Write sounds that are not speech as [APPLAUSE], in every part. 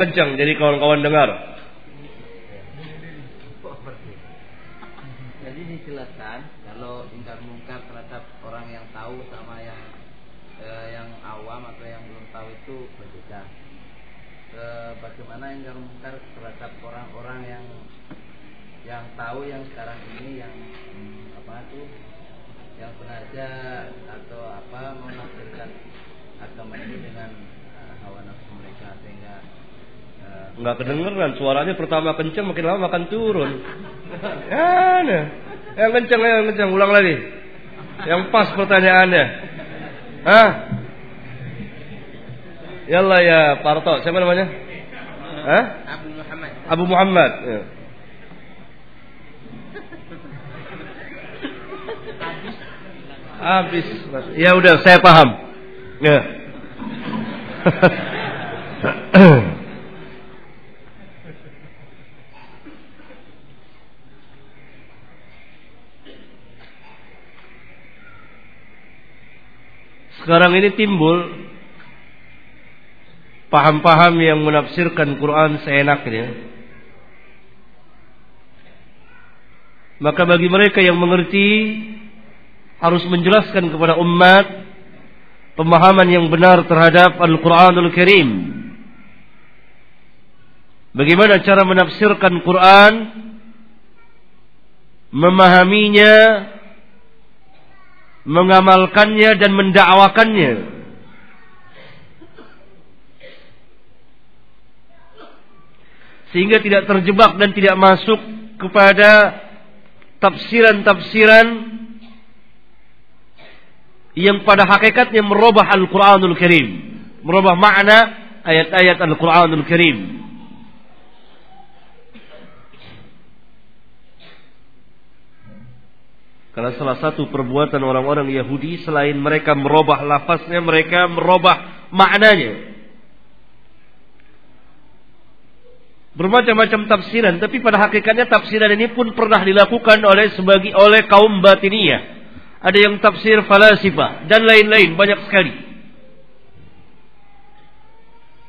kencang jadi kawan-kawan dengar. Jadi dijelaskan kalau ingkar mungkar terhadap orang yang tahu sama yang eh, yang awam atau yang belum tahu itu berbeda. Eh, bagaimana ingkar mungkar terhadap orang-orang yang yang tahu yang sekarang ini yang hmm, apa itu yang sengaja atau apa menafsirkan agama ini dengan uh, hawa nafsu mereka sehingga nggak kedengeran suaranya pertama kencang makin lama makan turun ya nah. yang kencang yang kencang ulang lagi yang pas pertanyaannya Hah? Yalla ya Parto siapa namanya Hah? Abu Muhammad Abu Muhammad ya. Habis. Ya udah saya paham. Ya. [CLEARS THROAT] Sekarang ini timbul paham-paham yang menafsirkan Quran seenaknya. Maka bagi mereka yang mengerti harus menjelaskan kepada umat pemahaman yang benar terhadap Al-Quranul Karim. Bagaimana cara menafsirkan Quran, memahaminya, mengamalkannya dan mendakwakannya. Sehingga tidak terjebak dan tidak masuk kepada tafsiran-tafsiran yang pada hakikatnya merubah Al-Quranul Karim. Merubah makna ayat-ayat Al-Quranul Karim. Karena salah satu perbuatan orang-orang Yahudi selain mereka merubah lafaznya, mereka merubah maknanya. Bermacam-macam tafsiran, tapi pada hakikatnya tafsiran ini pun pernah dilakukan oleh sebagai oleh kaum batiniyah ada yang tafsir falasifah dan lain-lain banyak sekali.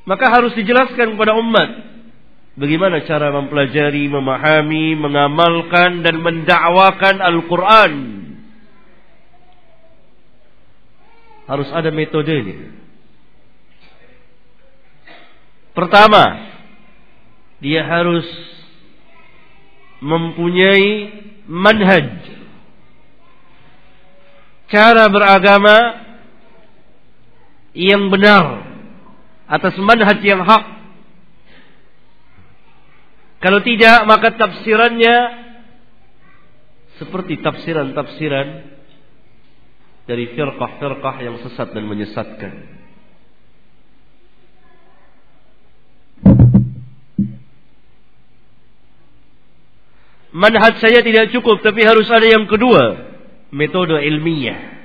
Maka harus dijelaskan kepada umat bagaimana cara mempelajari, memahami, mengamalkan dan mendakwakan Al-Qur'an. Harus ada metodenya. Pertama, dia harus mempunyai manhaj cara beragama yang benar atas manhaj yang hak. Kalau tidak maka tafsirannya seperti tafsiran-tafsiran dari firqah-firqah yang sesat dan menyesatkan. Manhaj saya tidak cukup tapi harus ada yang kedua metode ilmiah.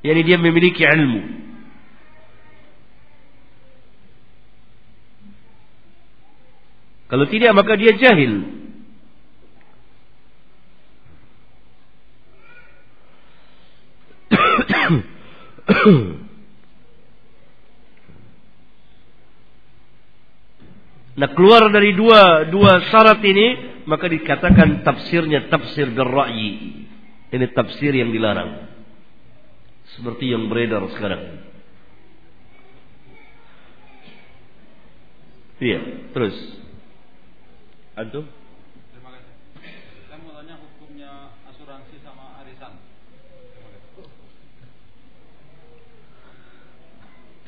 Yani dia memiliki ilmu. Kalau tidak maka dia jahil. [COUGHS] Nah keluar dari dua dua syarat ini maka dikatakan tafsirnya tafsir gerra'i. Ini tafsir yang dilarang. Seperti yang beredar sekarang. Iya, terus. Antum? Terima kasih. Saya mau tanya hukumnya asuransi sama arisan.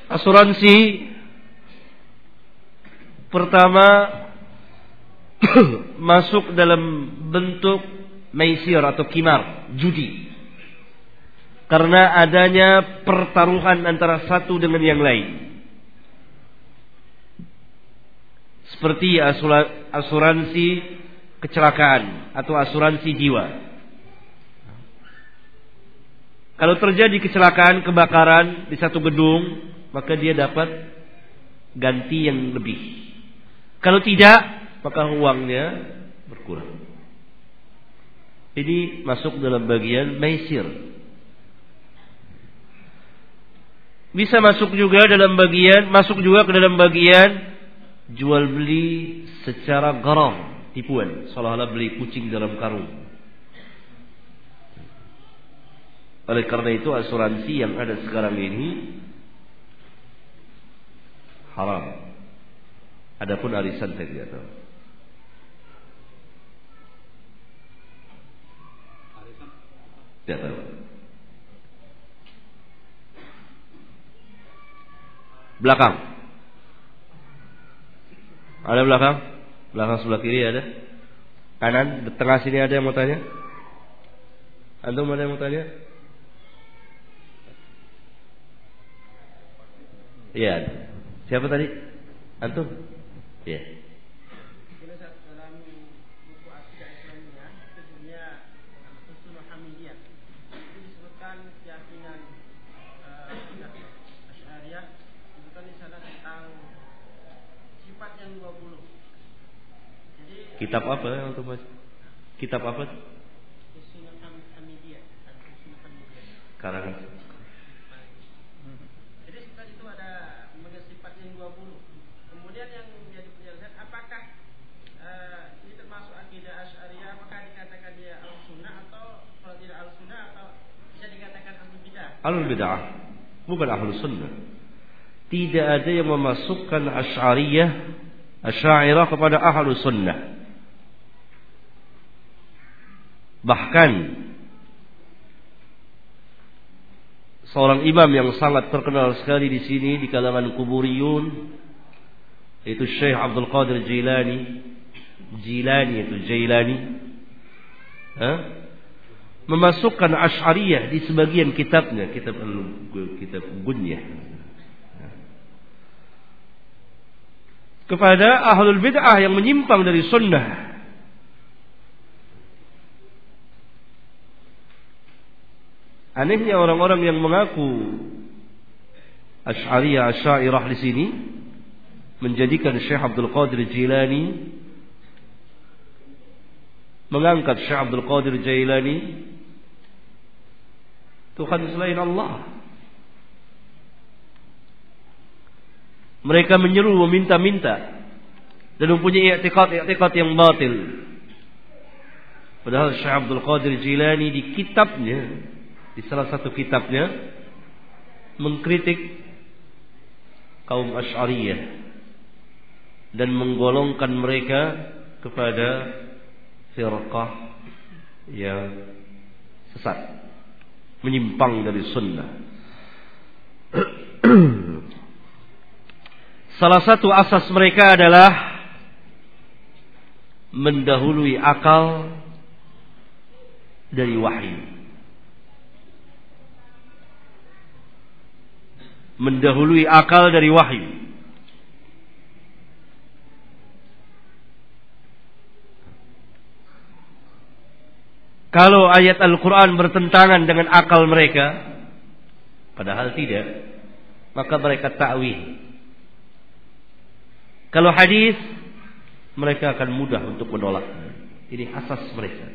Asuransi pertama [COUGHS] masuk dalam bentuk maisir atau kimar, judi. Karena adanya pertaruhan antara satu dengan yang lain. Seperti asuransi kecelakaan atau asuransi jiwa. Kalau terjadi kecelakaan, kebakaran di satu gedung, maka dia dapat ganti yang lebih. Kalau tidak, maka uangnya berkurang. Ini masuk dalam bagian maisir. bisa masuk juga dalam bagian masuk juga ke dalam bagian jual beli secara garam tipuan. Seolah-olah beli kucing dalam karung. Oleh karena itu asuransi yang ada sekarang ini haram. Adapun arisan saya tidak tahu? Tidak tahu? Belakang. Ada belakang? Belakang sebelah kiri ada? Kanan, di tengah sini ada yang mau tanya? Antum ada yang mau tanya? Iya. Siapa tadi? Antum? Iya. Kitab apa yang untuk baca? Kitab apa? Karangan. Jadi tadi itu ada sifat yang 20. Kemudian yang menjadi penjelasan apakah uh, ini termasuk akidah Asy'ariyah apakah dikatakan dia al-sunnah atau kalau tidak al-sunnah atau bisa dikatakan ahlul bidah? Ahlul bidah bukan ahlus sunnah. Tidak ada yang memasukkan Asy'ariyah Asy'ariyah kepada ahlus sunnah. Bahkan seorang imam yang sangat terkenal sekali di sini di kalangan kuburiyun yaitu Syekh Abdul Qadir Jilani. Jilani itu Jilani memasukkan Asy'ariyah di sebagian kitabnya kitab kitab Gunyah. Kepada ahlul bid'ah yang menyimpang dari sunnah Anehnya orang-orang yang mengaku Asy'ariyah Asy'ariyah di sini menjadikan Syekh Abdul Qadir Jilani mengangkat Syekh Abdul Qadir Jilani Tuhan selain Allah. Mereka menyeru meminta-minta dan mempunyai i'tiqad-i'tiqad yang batil. Padahal Syekh Abdul Qadir Jilani di kitabnya di salah satu kitabnya mengkritik kaum Asy'ariyah dan menggolongkan mereka kepada firqah yang sesat menyimpang dari sunnah. [CLEARS THROAT] Salah satu asas mereka adalah mendahului akal dari wahyu mendahului akal dari wahyu. Kalau ayat Al-Quran bertentangan dengan akal mereka, padahal tidak, maka mereka takwil. Kalau hadis, mereka akan mudah untuk menolak. Ini asas mereka.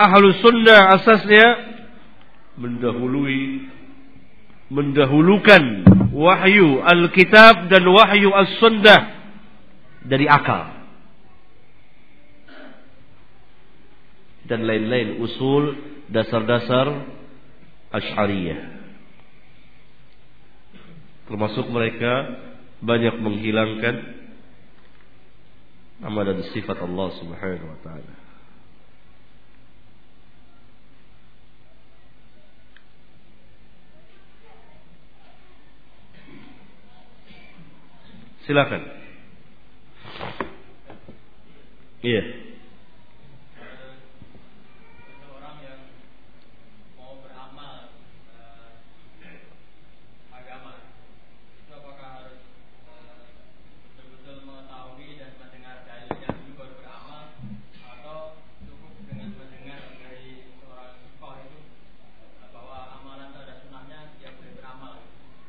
Ahlus sunnah asasnya mendahului mendahulukan wahyu Alkitab dan wahyu As-Sunnah dari akal. Dan lain-lain usul dasar-dasar Asy'ariyah. Termasuk mereka banyak menghilangkan nama dan sifat Allah Subhanahu wa taala Silakan. Iya.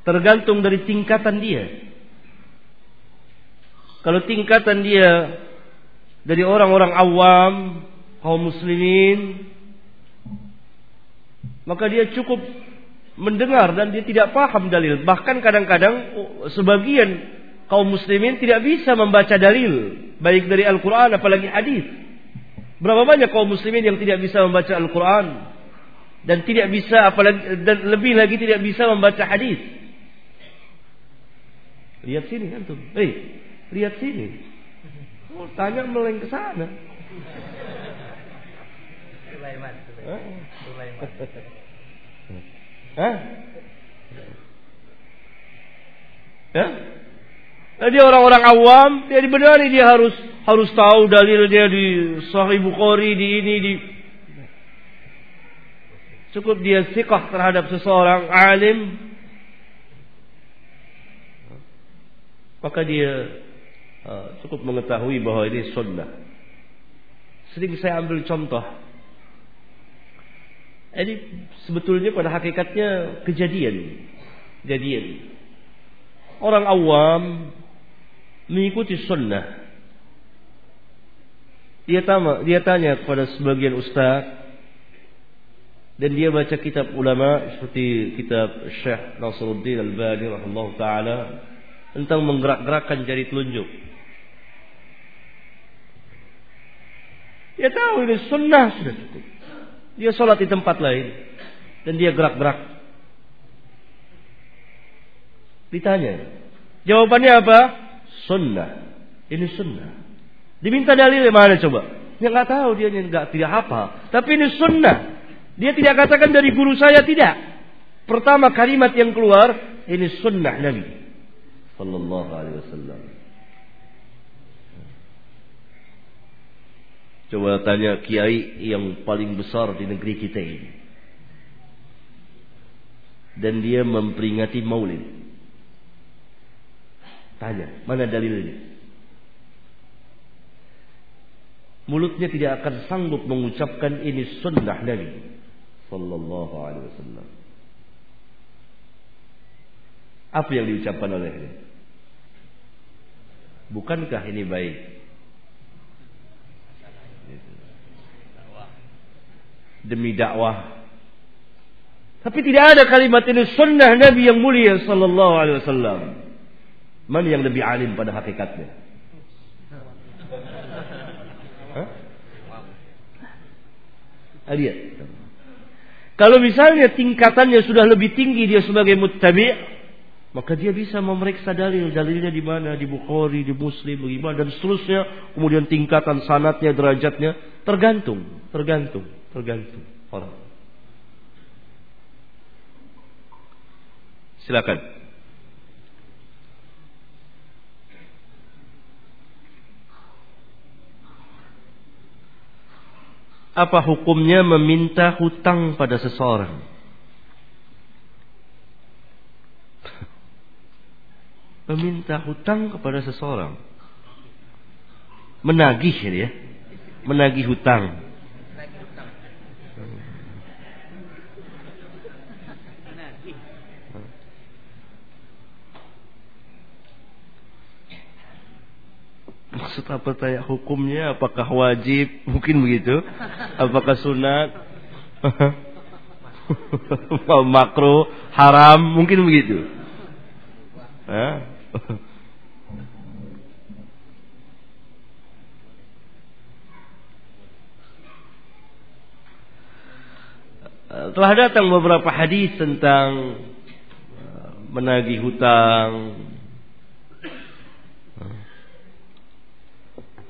Tergantung dari tingkatan dia. Kalau tingkatan dia dari orang-orang awam, kaum muslimin, maka dia cukup mendengar dan dia tidak paham dalil. Bahkan kadang-kadang sebagian kaum muslimin tidak bisa membaca dalil, baik dari Al-Qur'an apalagi hadis. Berapa banyak kaum muslimin yang tidak bisa membaca Al-Qur'an dan tidak bisa apalagi dan lebih lagi tidak bisa membaca hadis. Lihat sini kan tuh. Lihat sini. Oh, tanya meleng ke sana. Sulaiman. Sulaiman. Hah? Ya? Dia orang-orang awam, dia dibenari dia harus harus tahu dalil dia di Sahih Bukhari di ini di cukup dia sikah terhadap seseorang alim maka dia cukup mengetahui bahwa ini sunnah. Sering saya ambil contoh ini sebetulnya pada hakikatnya kejadian. Kejadian. Orang awam mengikuti sunnah. Dia tanya, dia tanya kepada sebagian ustaz dan dia baca kitab ulama seperti kitab Syekh Nasruddin Al-Bani rahimahullah taala tentang menggerak-gerakkan jari telunjuk. Dia tahu ini sunnah sudah cukup. Dia sholat di tempat lain. Dan dia gerak-gerak. Ditanya. Jawabannya apa? Sunnah. Ini sunnah. Diminta dalil mana coba? Dia nggak tahu dia nggak tidak apa. Tapi ini sunnah. Dia tidak katakan dari guru saya tidak. Pertama kalimat yang keluar ini sunnah Nabi. Sallallahu alaihi wasallam. Coba tanya kiai yang paling besar di negeri kita ini. Dan dia memperingati maulid. Tanya, mana dalilnya? Mulutnya tidak akan sanggup mengucapkan ini sunnah Nabi sallallahu alaihi wasallam. Apa yang diucapkan olehnya? Bukankah ini baik? Demi dakwah. Tapi tidak ada kalimat ini sunnah Nabi yang mulia sallallahu alaihi wasallam. Mana yang lebih alim pada hakikatnya? Hah? Ah, lihat. Kalau misalnya tingkatannya sudah lebih tinggi dia sebagai muttabi, maka dia bisa memeriksa dalil, dalilnya di mana, di Bukhari, di Muslim, bagaimana dan seterusnya. Kemudian tingkatan sanatnya, derajatnya tergantung, tergantung tergantung orang. Silakan. Apa hukumnya meminta hutang pada seseorang? [LAUGHS] meminta hutang kepada seseorang. Menagih ya. Menagih hutang. Maksud apa tanya hukumnya? Apakah wajib? Mungkin begitu. Apakah sunat? [LAUGHS] Makro, haram? Mungkin begitu. [LAUGHS] Telah datang beberapa hadis tentang uh, menagih hutang,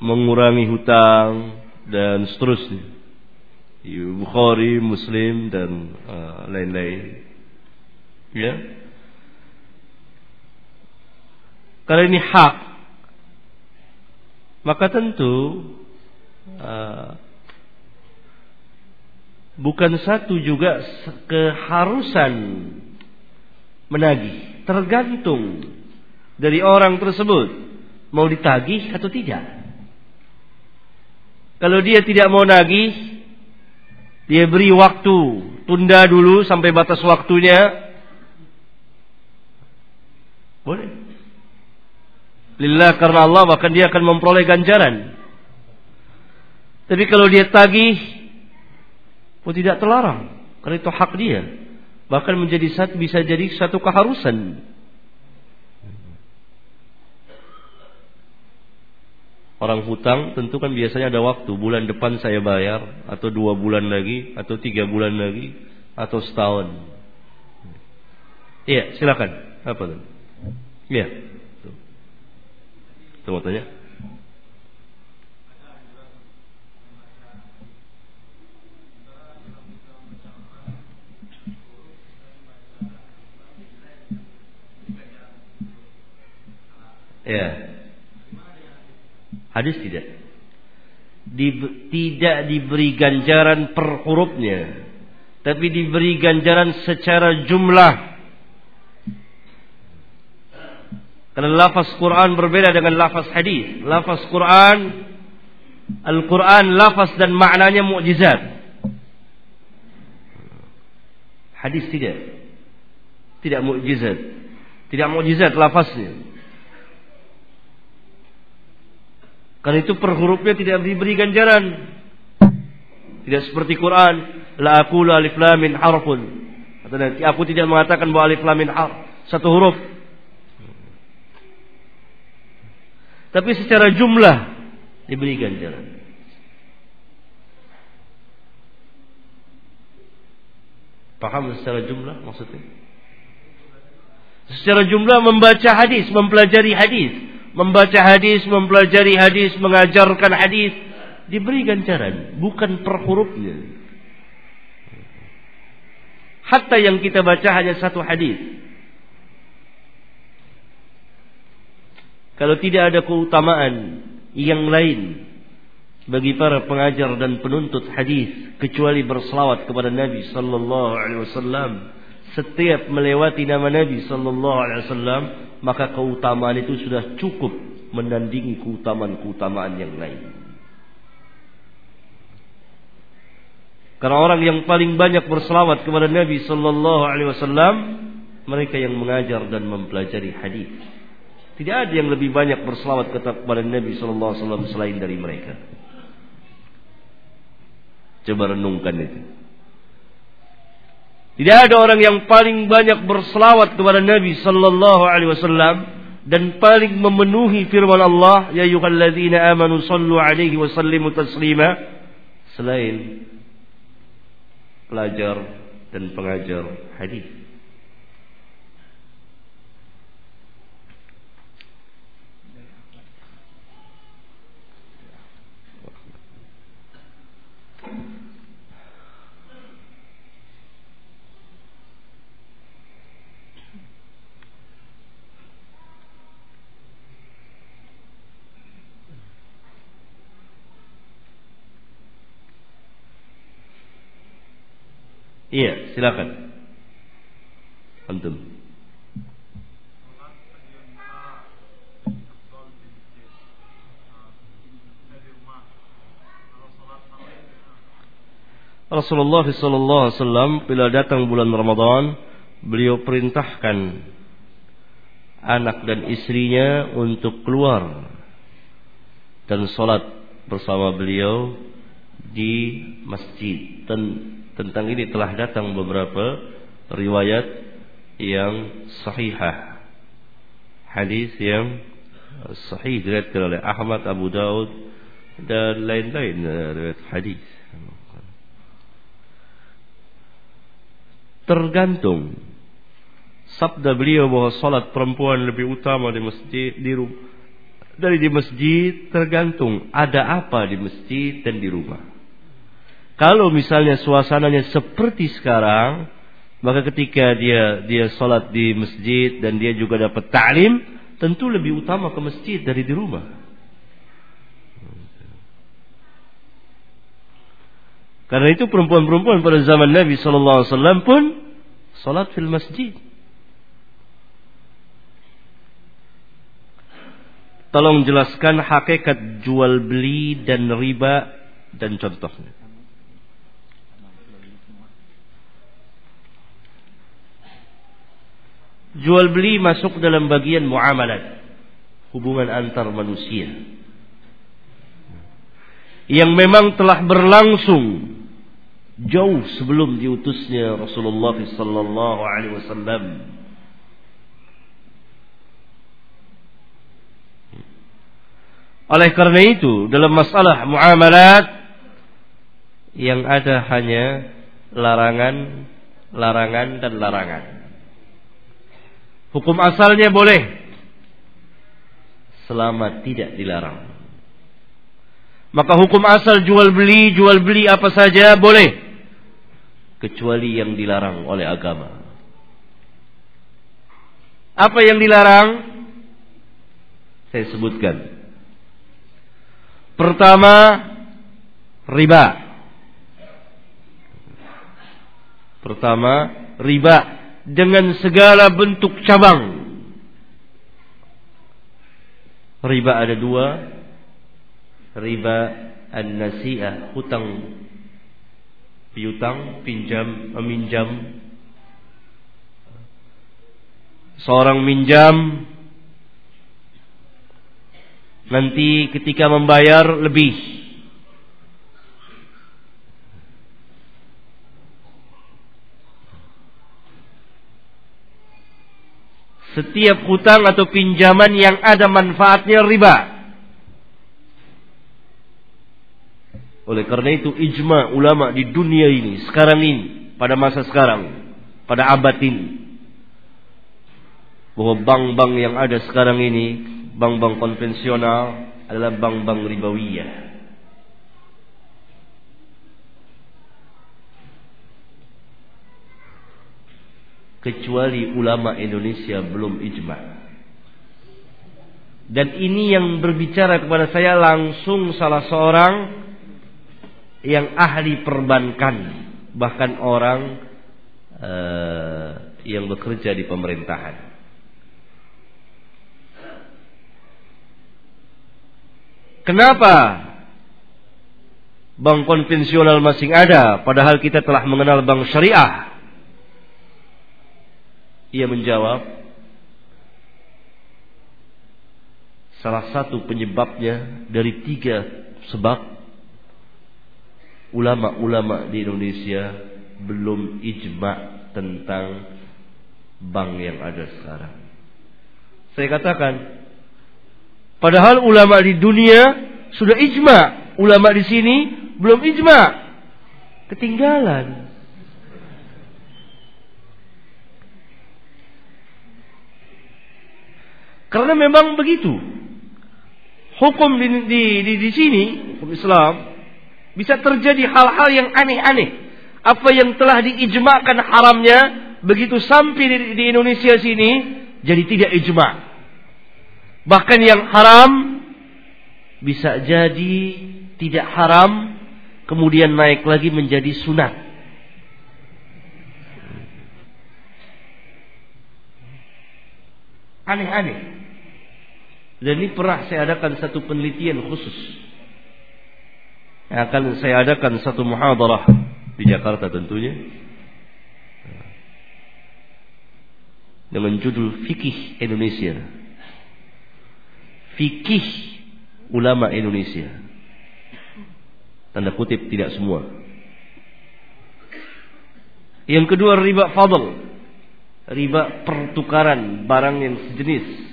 mengurangi hutang dan seterusnya. Bukhari, Muslim dan uh, lain-lain. Uh, ya. Kalau ini hak, maka tentu uh, bukan satu juga keharusan menagih, tergantung dari orang tersebut mau ditagih atau tidak. Kalau dia tidak mau nagih, dia beri waktu, tunda dulu sampai batas waktunya. Boleh. Lillah karena Allah bahkan dia akan memperoleh ganjaran. Tapi kalau dia tagih, pun tidak terlarang. Karena itu hak dia. Bahkan menjadi satu bisa jadi satu keharusan. Orang hutang tentu kan biasanya ada waktu bulan depan saya bayar atau dua bulan lagi atau tiga bulan lagi atau setahun. Iya silakan apa tuh? Iya. Tuh tanya? Ya. Hadis tidak. Di, tidak diberi ganjaran per hurufnya. Tapi diberi ganjaran secara jumlah. Karena lafaz Quran berbeda dengan lafaz hadis. Lafaz Quran, Al-Quran lafaz dan maknanya mukjizat. Hadis tidak. Tidak mukjizat. Tidak mukjizat lafaznya. Karena itu per hurufnya tidak diberi ganjaran. Tidak seperti Quran, la aqulu alif lam min harfun. Atau nanti aku tidak mengatakan bahwa alif lam min harf, satu huruf. Tapi secara jumlah diberi ganjaran. Paham secara jumlah maksudnya? Secara jumlah membaca hadis, mempelajari hadis, membaca hadis, mempelajari hadis, mengajarkan hadis, diberi ganjaran, bukan per hurufnya. Hatta yang kita baca hanya satu hadis. Kalau tidak ada keutamaan yang lain bagi para pengajar dan penuntut hadis kecuali berselawat kepada Nabi sallallahu alaihi wasallam setiap melewati nama Nabi sallallahu alaihi wasallam maka keutamaan itu sudah cukup menandingi keutamaan-keutamaan yang lain. Karena orang yang paling banyak berselawat kepada Nabi sallallahu alaihi wasallam mereka yang mengajar dan mempelajari hadis. Tidak ada yang lebih banyak berselawat kepada Nabi sallallahu alaihi wasallam selain dari mereka. Coba renungkan itu. Tidak ada orang yang paling banyak berselawat kepada Nabi sallallahu alaihi wasallam dan paling memenuhi firman Allah ya ayyuhalladzina amanu sallu alaihi wa sallimu taslima selain pelajar dan pengajar hadis. Iya, silakan. Antum. Rasulullah sallallahu alaihi wasallam bila datang bulan Ramadan, beliau perintahkan anak dan istrinya untuk keluar dan sholat bersama beliau di masjid dan tentang ini telah datang beberapa riwayat yang sahihah. Hadis yang sahih diriwayatkan oleh Ahmad, Abu Daud dan lain-lain eh, riwayat hadis. Tergantung sabda beliau bahwa salat perempuan lebih utama di masjid di rumah dari di masjid tergantung ada apa di masjid dan di rumah. Kalau misalnya suasananya seperti sekarang, maka ketika dia dia sholat di masjid dan dia juga dapat ta'lim, tentu lebih utama ke masjid dari di rumah. Karena itu perempuan-perempuan pada zaman Nabi Sallallahu Alaihi Wasallam pun sholat fil masjid. Tolong jelaskan hakikat jual beli dan riba dan contohnya. Jual beli masuk dalam bagian muamalat. Hubungan antar manusia. Yang memang telah berlangsung jauh sebelum diutusnya Rasulullah sallallahu. Oleh karena itu, dalam masalah muamalat yang ada hanya larangan, larangan dan larangan. Hukum asalnya boleh selama tidak dilarang. Maka hukum asal jual beli, jual beli apa saja boleh kecuali yang dilarang oleh agama. Apa yang dilarang? Saya sebutkan. Pertama, riba. Pertama, riba dengan segala bentuk cabang. Riba ada dua. Riba an-nasi'ah, hutang piutang, pinjam, meminjam. Seorang minjam nanti ketika membayar lebih. Setiap hutang atau pinjaman yang ada manfaatnya riba. Oleh karena itu ijma ulama di dunia ini sekarang ini pada masa sekarang pada abad ini bahwa bank-bank yang ada sekarang ini bank-bank konvensional adalah bank-bank ribawiyah. Kecuali ulama Indonesia belum ijma. Dan ini yang berbicara kepada saya langsung salah seorang yang ahli perbankan, bahkan orang uh, yang bekerja di pemerintahan. Kenapa bank konvensional masih ada padahal kita telah mengenal bank syariah? Ia menjawab, salah satu penyebabnya dari tiga sebab ulama-ulama di Indonesia belum ijma tentang bank yang ada sekarang. Saya katakan, Padahal ulama di dunia sudah ijma. Ulama di sini belum ijma. Ketinggalan. Karena memang begitu. Hukum di, di, di, di sini, hukum Islam, bisa terjadi hal-hal yang aneh-aneh. Apa yang telah diijmakan haramnya, begitu sampai di, di Indonesia sini, jadi tidak ijma. Bahkan yang haram bisa jadi tidak haram kemudian naik lagi menjadi sunat. Aneh-aneh. Dan ini pernah saya adakan satu penelitian khusus. Yang akan saya adakan satu muhadarah di Jakarta tentunya. Dengan judul Fikih Indonesia fikih ulama Indonesia. Tanda kutip tidak semua. Yang kedua riba fadl. Riba pertukaran barang yang sejenis.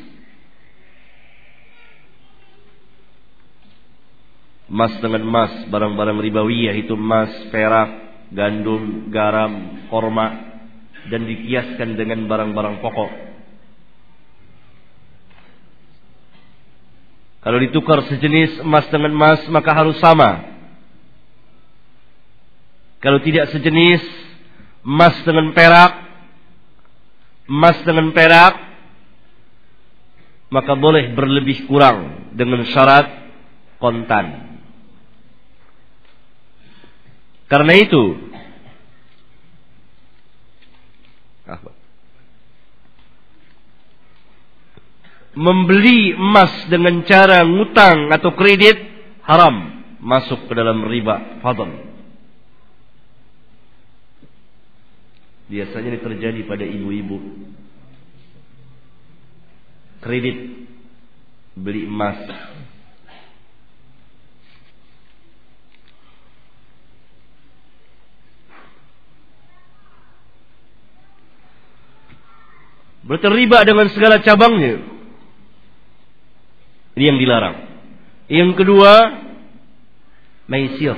Emas dengan emas, barang-barang ribawi yaitu emas, perak, gandum, garam, korma dan dikiaskan dengan barang-barang pokok Kalau ditukar sejenis emas dengan emas maka harus sama. Kalau tidak sejenis emas dengan perak, emas dengan perak, maka boleh berlebih kurang dengan syarat kontan. Karena itu, membeli emas dengan cara ngutang atau kredit haram masuk ke dalam riba fadl. Biasanya ini terjadi pada ibu-ibu. Kredit beli emas Berarti riba dengan segala cabangnya. Ini yang dilarang. Yang kedua, maisir.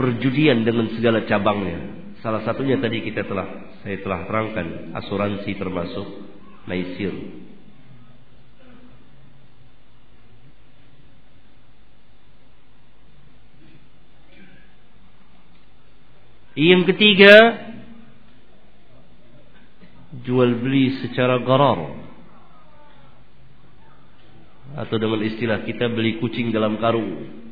Perjudian dengan segala cabangnya. Salah satunya tadi kita telah saya telah terangkan asuransi termasuk maisir. Yang ketiga, jual beli secara garar. Atau dengan istilah kita beli kucing dalam karung.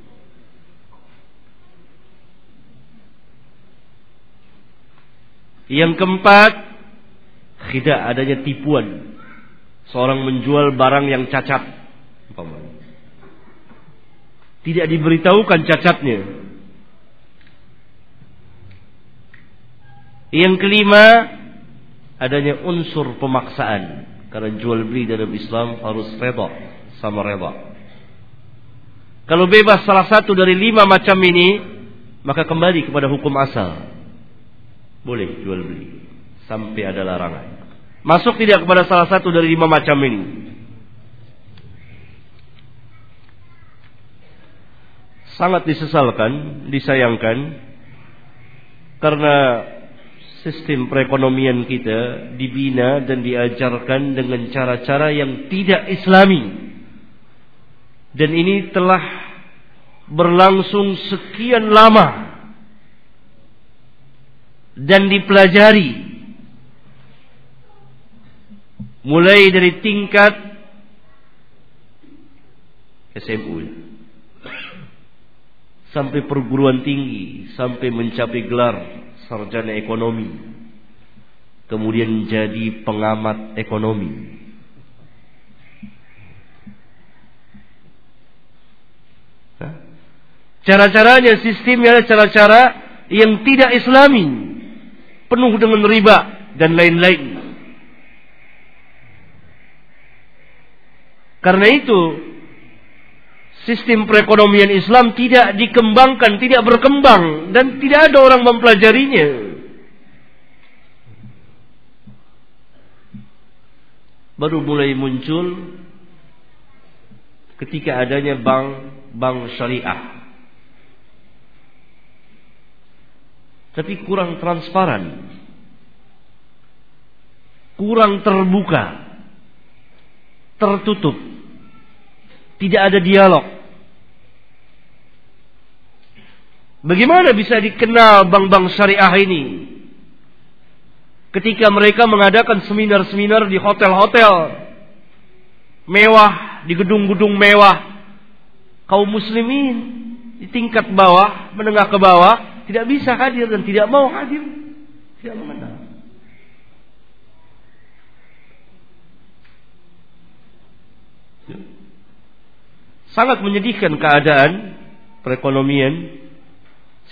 Yang keempat, tidak adanya tipuan. Seorang menjual barang yang cacat. Tidak diberitahukan cacatnya. Yang kelima, adanya unsur pemaksaan. Karena jual beli dalam Islam harus reda sama reda. Kalau bebas salah satu dari lima macam ini, maka kembali kepada hukum asal. Boleh jual beli sampai ada larangan. Masuk tidak kepada salah satu dari lima macam ini. Sangat disesalkan, disayangkan karena sistem perekonomian kita dibina dan diajarkan dengan cara-cara yang tidak islami. Dan ini telah berlangsung sekian lama dan dipelajari mulai dari tingkat SMU sampai perguruan tinggi sampai mencapai gelar sarjana ekonomi, kemudian jadi pengamat ekonomi. Cara-caranya, sistemnya cara-cara yang tidak islami. Penuh dengan riba dan lain-lain. Karena itu, sistem perekonomian Islam tidak dikembangkan, tidak berkembang dan tidak ada orang mempelajarinya. Baru mulai muncul ketika adanya bank bank syariah. Tapi kurang transparan. Kurang terbuka. Tertutup tidak ada dialog. Bagaimana bisa dikenal bank-bank syariah ini? Ketika mereka mengadakan seminar-seminar di hotel-hotel mewah, di gedung-gedung mewah, kaum muslimin di tingkat bawah, menengah ke bawah, tidak bisa hadir dan tidak mau hadir, tidak mengenal. Sangat menyedihkan keadaan perekonomian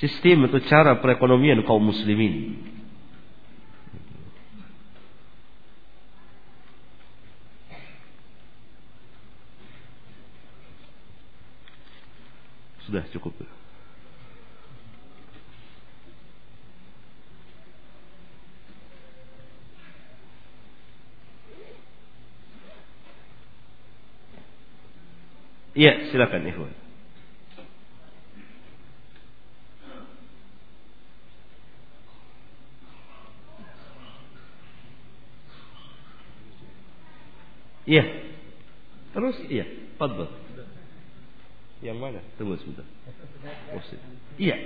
sistem atau cara perekonomian kaum muslimin. Sudah cukup. Iya, silakan Ikhwan. Iya. Terus iya, fadhil. Yang mana? Tunggu sebentar. Oh, iya.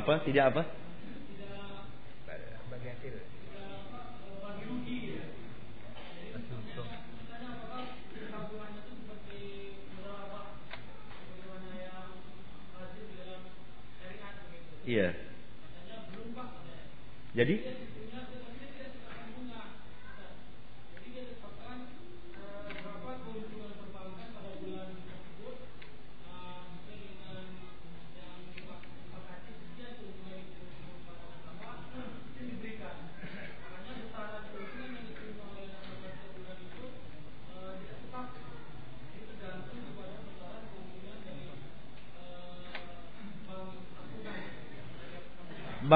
Apa? Tidak apa? Iya. Jadi?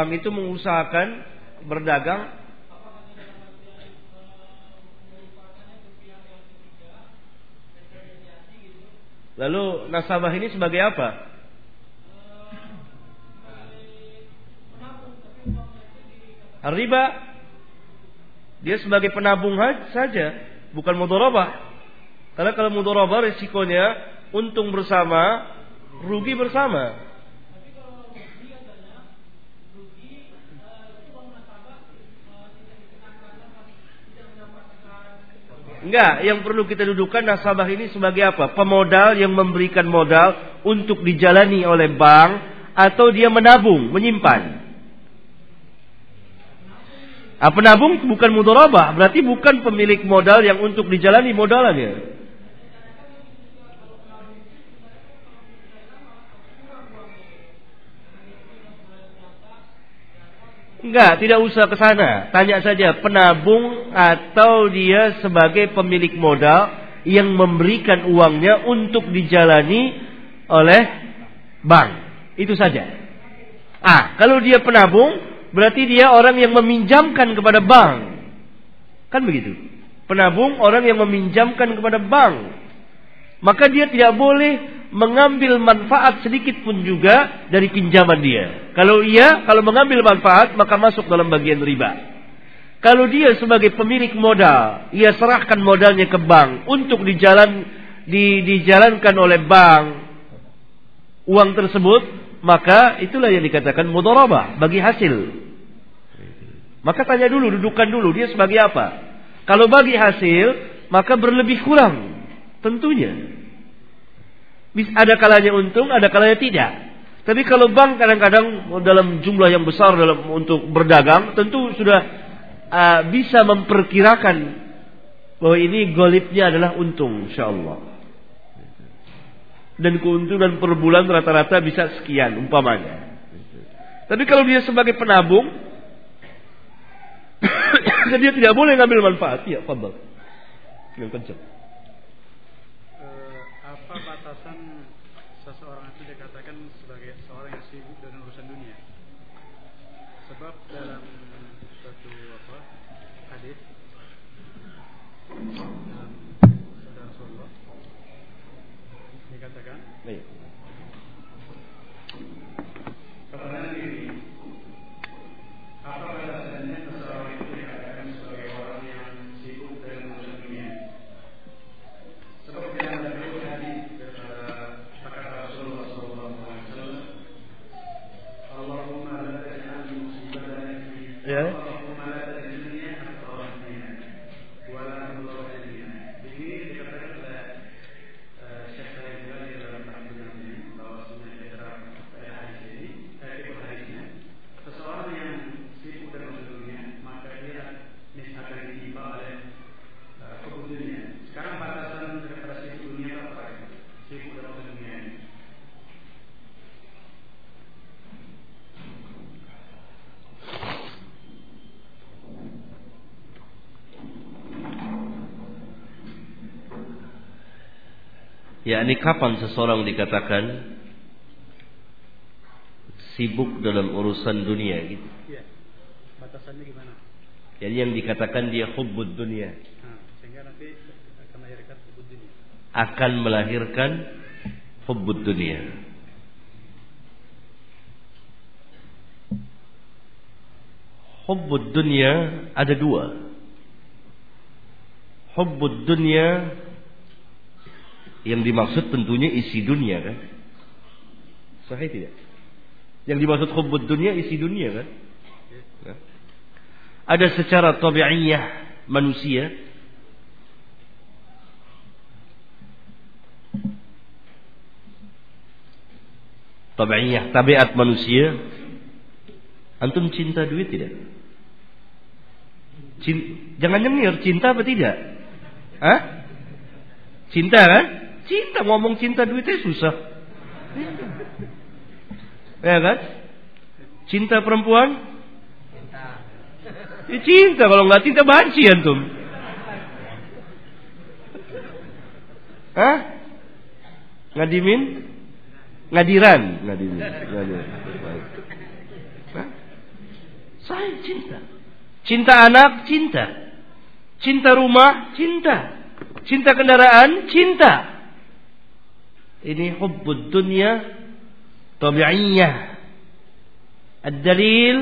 Bank itu mengusahakan berdagang Lalu nasabah ini sebagai apa? Riba dia sebagai penabung saja, bukan mudharabah. Karena kalau mudharabah risikonya untung bersama, rugi bersama. Enggak, yang perlu kita dudukkan nasabah ini sebagai apa? Pemodal yang memberikan modal untuk dijalani oleh bank atau dia menabung, menyimpan. Ah, penabung bukan mudorobah, berarti bukan pemilik modal yang untuk dijalani modalannya. Enggak, tidak usah ke sana. Tanya saja penabung atau dia sebagai pemilik modal yang memberikan uangnya untuk dijalani oleh bank. Itu saja. Ah, kalau dia penabung, berarti dia orang yang meminjamkan kepada bank. Kan begitu. Penabung orang yang meminjamkan kepada bank. Maka dia tidak boleh mengambil manfaat sedikit pun juga dari pinjaman dia. Kalau iya, kalau mengambil manfaat maka masuk dalam bagian riba. Kalau dia sebagai pemilik modal, ia serahkan modalnya ke bank untuk dijalan di, dijalankan oleh bank uang tersebut, maka itulah yang dikatakan mudharabah bagi hasil. Maka tanya dulu, dudukan dulu dia sebagai apa? Kalau bagi hasil, maka berlebih kurang tentunya. Ada kalanya untung, ada kalanya tidak. Tapi kalau bank kadang-kadang dalam jumlah yang besar dalam untuk berdagang, tentu sudah uh, bisa memperkirakan bahwa ini golipnya adalah untung, insya Allah. Dan keuntungan per bulan rata-rata bisa sekian umpamanya. Tapi kalau dia sebagai penabung, [COUGHS] dia tidak boleh ngambil manfaat. Ya, fadal. Yang kencang. Ya, ini kapan seseorang dikatakan sibuk dalam urusan dunia gitu. Iya. Batasannya gimana? Jadi yang dikatakan dia hubbud dunia Nah, sehingga nanti akan melahirkan hukum dunia. akan melahirkan hubbud dunia. Hubbud dunia ada dua. Hubbud dunia yang dimaksud tentunya isi dunia kan? Sahih tidak? Yang dimaksud hubbud dunia isi dunia kan? Ya. Ada secara tabi'iyah manusia tabi'iyah tabiat manusia antum cinta duit tidak? Cin- jangan nyengir cinta apa tidak? Hah? Cinta kan? Cinta ngomong cinta duitnya susah. Ya kan? Cinta perempuan? Ya, cinta kalau nggak cinta banci antum. Hah? Ngadimin? Ngadiran, ngadimin. ngadiran. Sahih cinta. Cinta anak, cinta. Cinta rumah, cinta. Cinta kendaraan, cinta. Ini hubbud dunya tabi'iyah. Ad-dalil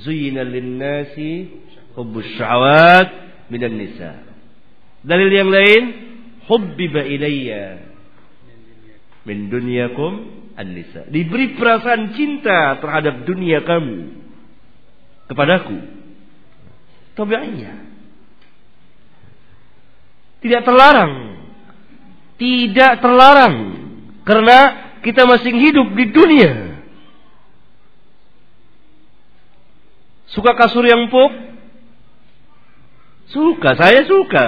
zuyina lin-nasi hubbus syahawat minan nisa. Dalil yang lain hubbiba ilayya min dunyakum an-nisa. Diberi perasaan cinta terhadap dunia kamu kepadaku. Tabi'iyah. Tidak terlarang. Tidak terlarang. Karena kita masih hidup di dunia. Suka kasur yang empuk? Suka, saya suka.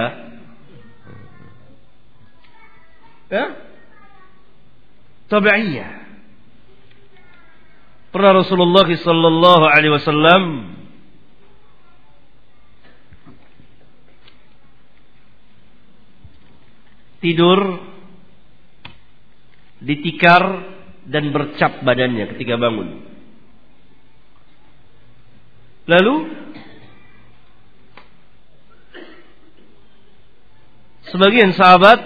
Ya? Tabi'iyah. Pernah Rasulullah sallallahu alaihi wasallam tidur ditikar dan bercap badannya ketika bangun. Lalu sebagian sahabat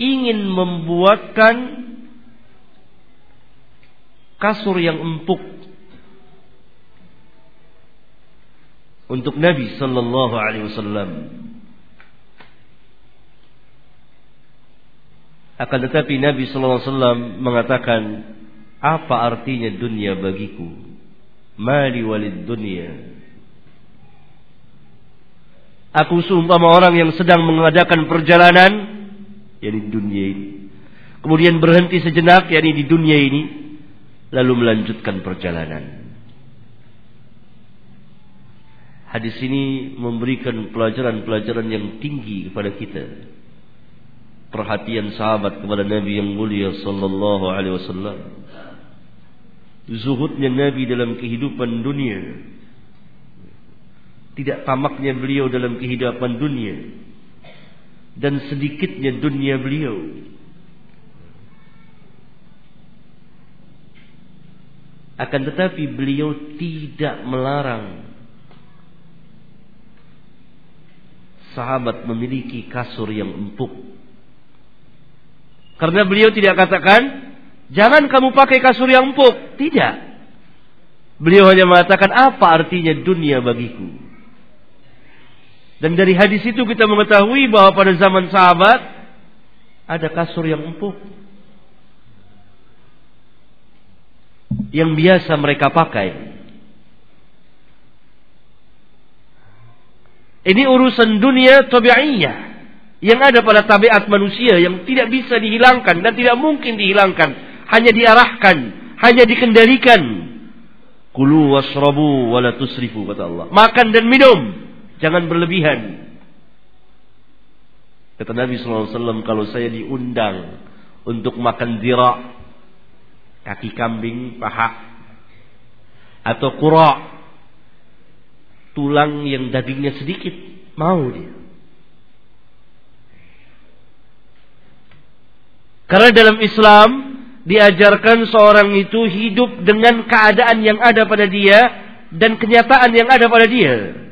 ingin membuatkan kasur yang empuk untuk Nabi sallallahu alaihi wasallam. Akan tetapi Nabi sallallahu alaihi wasallam mengatakan, "Apa artinya dunia bagiku? Mali walid dunia." Aku seumpama orang yang sedang mengadakan perjalanan, yakni dunia ini. Kemudian berhenti sejenak, yakni di dunia ini lalu melanjutkan perjalanan. Hadis ini memberikan pelajaran-pelajaran yang tinggi kepada kita. Perhatian sahabat kepada Nabi yang mulia sallallahu alaihi wasallam. Zuhudnya Nabi dalam kehidupan dunia. Tidak tamaknya beliau dalam kehidupan dunia. Dan sedikitnya dunia beliau Akan tetapi beliau tidak melarang sahabat memiliki kasur yang empuk. Karena beliau tidak katakan, jangan kamu pakai kasur yang empuk. Tidak. Beliau hanya mengatakan apa artinya dunia bagiku. Dan dari hadis itu kita mengetahui bahwa pada zaman sahabat ada kasur yang empuk. yang biasa mereka pakai. Ini urusan dunia tabi'iyah yang ada pada tabiat manusia yang tidak bisa dihilangkan dan tidak mungkin dihilangkan, hanya diarahkan, hanya dikendalikan. Kulu wasrabu wala tusrifu kata Allah. Makan dan minum, jangan berlebihan. Kata Nabi SAW, kalau saya diundang untuk makan zira, kaki kambing, paha atau kura tulang yang dagingnya sedikit mau dia karena dalam Islam diajarkan seorang itu hidup dengan keadaan yang ada pada dia dan kenyataan yang ada pada dia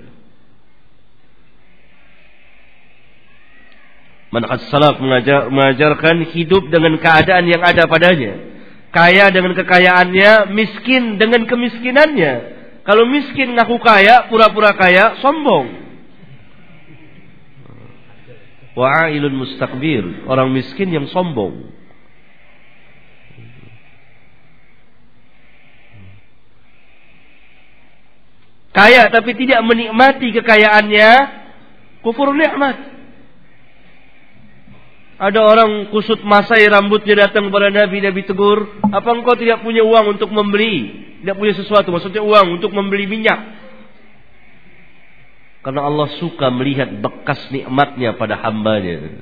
Manhaj salaf mengajar, mengajarkan hidup dengan keadaan yang ada padanya Kaya dengan kekayaannya, miskin dengan kemiskinannya. Kalau miskin ngaku kaya, pura-pura kaya, sombong. Wa'ailun mustakbir. Orang miskin yang sombong. Kaya tapi tidak menikmati kekayaannya, kufur nikmat. Ada orang kusut masai rambutnya datang kepada Nabi, Nabi tegur, apa engkau tidak punya uang untuk membeli? Tidak punya sesuatu, maksudnya uang untuk membeli minyak. Karena Allah suka melihat bekas nikmatnya pada hambanya.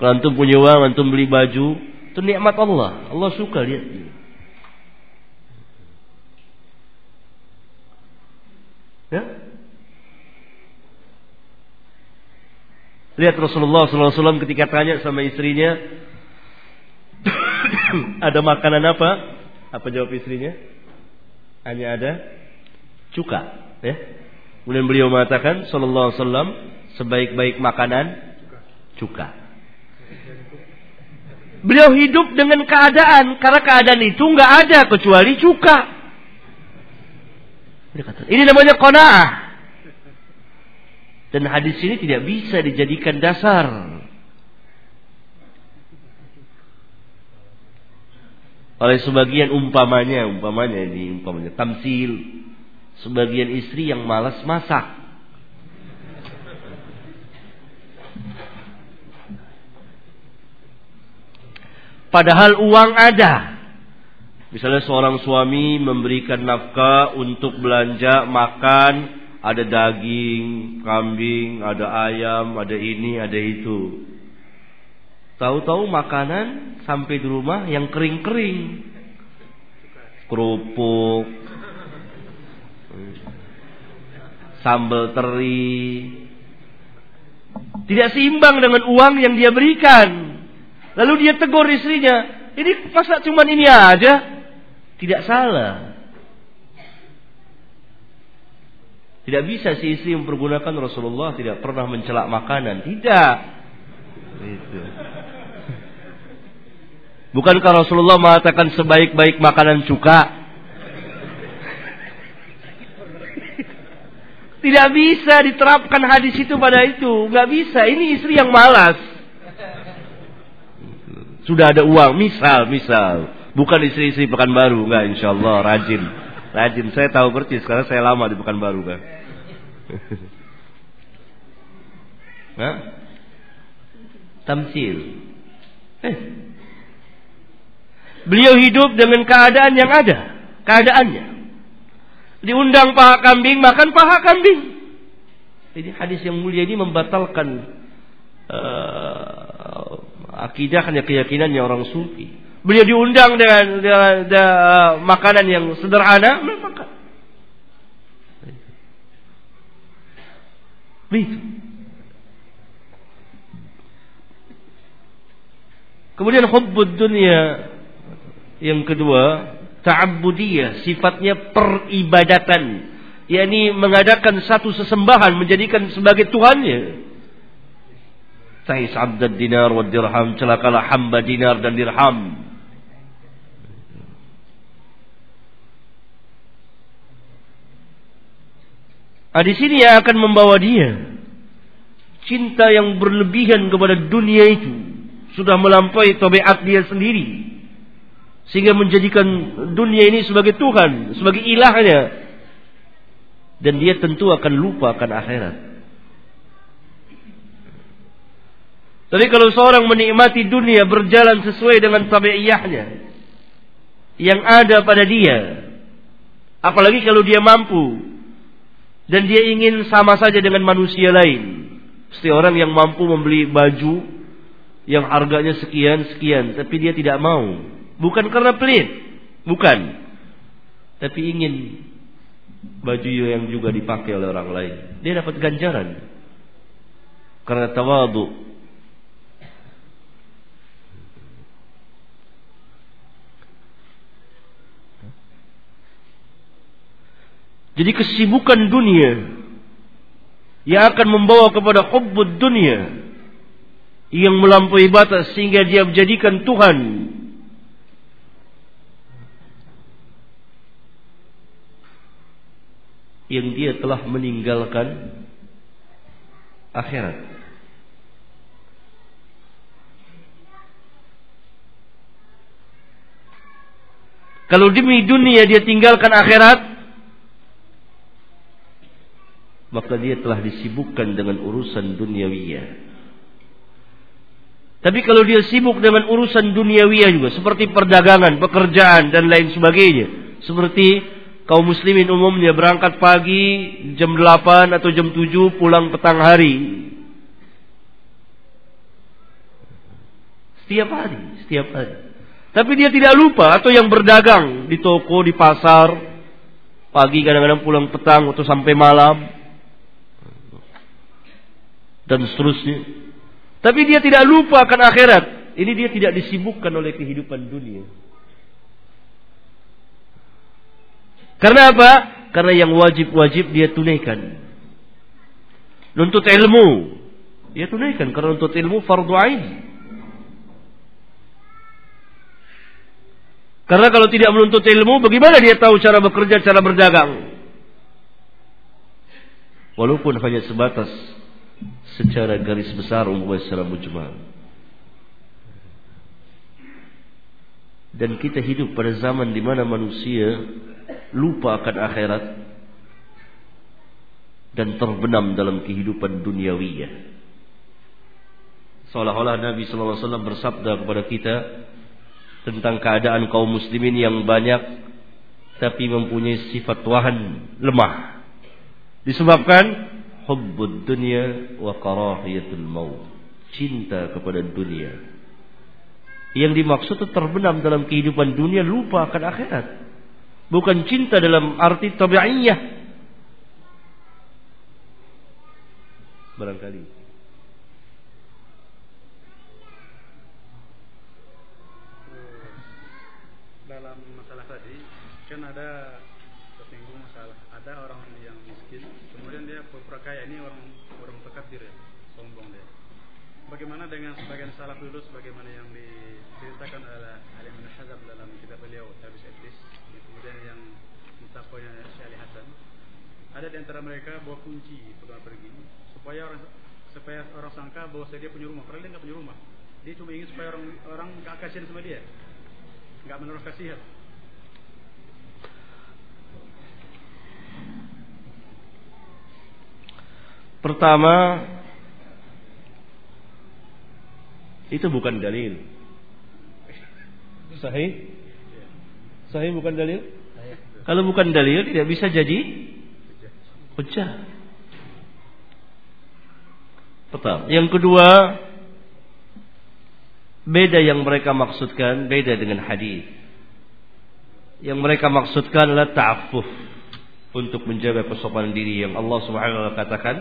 Kalau antum punya uang, antum beli baju, itu nikmat Allah. Allah suka lihat. Ya? Lihat Rasulullah SAW ketika tanya sama istrinya, [COUGHS] ada makanan apa Apa jawab istrinya? Hanya ada cuka, ya. Kemudian beliau mengatakan sallallahu alaihi wasallam sebaik-baik makanan cuka. Beliau hidup dengan keadaan karena keadaan itu nggak ada kecuali cuka. Ini namanya kona'ah. Dan hadis ini tidak bisa dijadikan dasar. Oleh sebagian umpamanya, umpamanya ini umpamanya tamsil. Sebagian istri yang malas masak. Padahal uang ada. Misalnya seorang suami memberikan nafkah untuk belanja makan, ada daging, kambing, ada ayam, ada ini, ada itu. Tahu-tahu makanan sampai di rumah yang kering-kering. Kerupuk, sambal teri. Tidak seimbang dengan uang yang dia berikan. Lalu dia tegur istrinya, ini masa cuma ini aja? Tidak salah. Tidak bisa si istri mempergunakan Rasulullah tidak pernah mencelak makanan. Tidak. Itu. Bukankah Rasulullah mengatakan sebaik-baik makanan cuka? Tidak bisa diterapkan hadis itu pada itu. Nggak bisa. Ini istri yang malas. Sudah ada uang, misal, misal. Bukan istri-istri Pekanbaru, enggak insya Allah rajin. Rajin, saya tahu persis karena saya lama di Pekanbaru kan. [LAUGHS] Hah? Tamsil. Eh. Beliau hidup dengan keadaan yang ada. Keadaannya. Diundang paha kambing, makan paha kambing. Jadi hadis yang mulia ini membatalkan uh, akidahnya keyakinannya orang sufi. Beliau diundang dengan, dengan, dengan makanan yang sederhana, makan. Begitu. Kemudian hubbud dunia yang kedua, ta'abbudiyah, sifatnya peribadatan. yakni mengadakan satu sesembahan menjadikan sebagai tuhannya. Tais abdad dinar wa dirham. Celakalah hamba dinar dan dirham. Nah, di sini yang akan membawa dia cinta yang berlebihan kepada dunia itu sudah melampaui tabiat dia sendiri sehingga menjadikan dunia ini sebagai Tuhan, sebagai ilahnya dan dia tentu akan lupa akan akhirat. Tapi kalau seorang menikmati dunia berjalan sesuai dengan tabiiyahnya yang ada pada dia, apalagi kalau dia mampu dan dia ingin sama saja dengan manusia lain. Seperti orang yang mampu membeli baju yang harganya sekian sekian, tapi dia tidak mau. Bukan karena pelit, bukan. Tapi ingin baju yang juga dipakai oleh orang lain. Dia dapat ganjaran. Karena tawadu, Jadi kesibukan dunia yang akan membawa kepada hubbud dunia yang melampaui batas sehingga dia menjadikan Tuhan yang dia telah meninggalkan akhirat. Kalau demi dunia dia tinggalkan akhirat, maka dia telah disibukkan dengan urusan duniawiyah. Tapi kalau dia sibuk dengan urusan duniawiyah juga seperti perdagangan, pekerjaan dan lain sebagainya, seperti kaum muslimin umumnya berangkat pagi jam 8 atau jam 7 pulang petang hari. Setiap hari, setiap hari. Tapi dia tidak lupa atau yang berdagang di toko, di pasar, pagi kadang-kadang pulang petang atau sampai malam, dan seterusnya. Tapi dia tidak lupa akan akhirat. Ini dia tidak disibukkan oleh kehidupan dunia. Karena apa? Karena yang wajib-wajib dia tunaikan. Nuntut ilmu, dia tunaikan karena nuntut ilmu fardu ain. Karena kalau tidak menuntut ilmu, bagaimana dia tahu cara bekerja, cara berdagang? Walaupun hanya sebatas secara garis besar umumnya secara mujmal. Dan kita hidup pada zaman di mana manusia lupa akan akhirat dan terbenam dalam kehidupan duniawiyah. Seolah-olah Nabi wasallam bersabda kepada kita tentang keadaan kaum muslimin yang banyak tapi mempunyai sifat wahan lemah. Disebabkan hubbud dunya wa karahiyatul maut. Cinta kepada dunia yang dimaksud itu terbenam dalam kehidupan dunia lupa akan akhirat. Bukan cinta dalam arti tabi'iyah. Barangkali. Dalam masalah tadi kan ada tersinggung masalah ada orang yang miskin kemudian dia pura kaya ini orang orang terkabir ya sombong dia. Bagaimana dengan sebagian salaf dulu sebagaimana yang diceritakan oleh Ali bin Hazm dalam kitab beliau Tabis Iblis kemudian yang mutakonya Syekh Hasan ada di antara mereka bawa kunci pegang pergi supaya orang supaya orang sangka bahwa dia punya rumah padahal dia nggak punya rumah dia cuma ingin supaya orang orang nggak kasihan sama dia nggak menaruh kasihan Pertama, itu bukan dalil. Sahih? Sahih bukan dalil? Kalau bukan dalil tidak bisa jadi hujah. Pertama. Yang kedua, beda yang mereka maksudkan beda dengan hadis. Yang mereka maksudkan adalah ta'affuf untuk menjaga kesopanan diri yang Allah Subhanahu wa taala katakan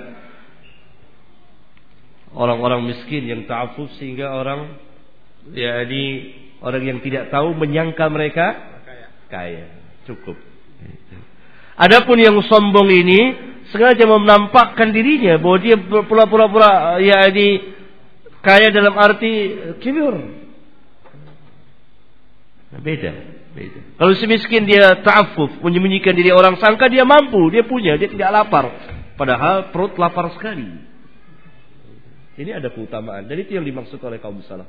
orang-orang miskin yang ta'affuf sehingga orang yakni orang yang tidak tahu menyangka mereka kaya. Cukup. Adapun yang sombong ini sengaja menampakkan dirinya bahwa dia pura-pura yakni kaya dalam arti kibir. Beda, beda. Kalau si miskin dia ta'affuf, menyembunyikan diri orang sangka dia mampu, dia punya, dia tidak lapar. Padahal perut lapar sekali. Ini ada keutamaan. Dan itu yang dimaksud oleh kaum salaf.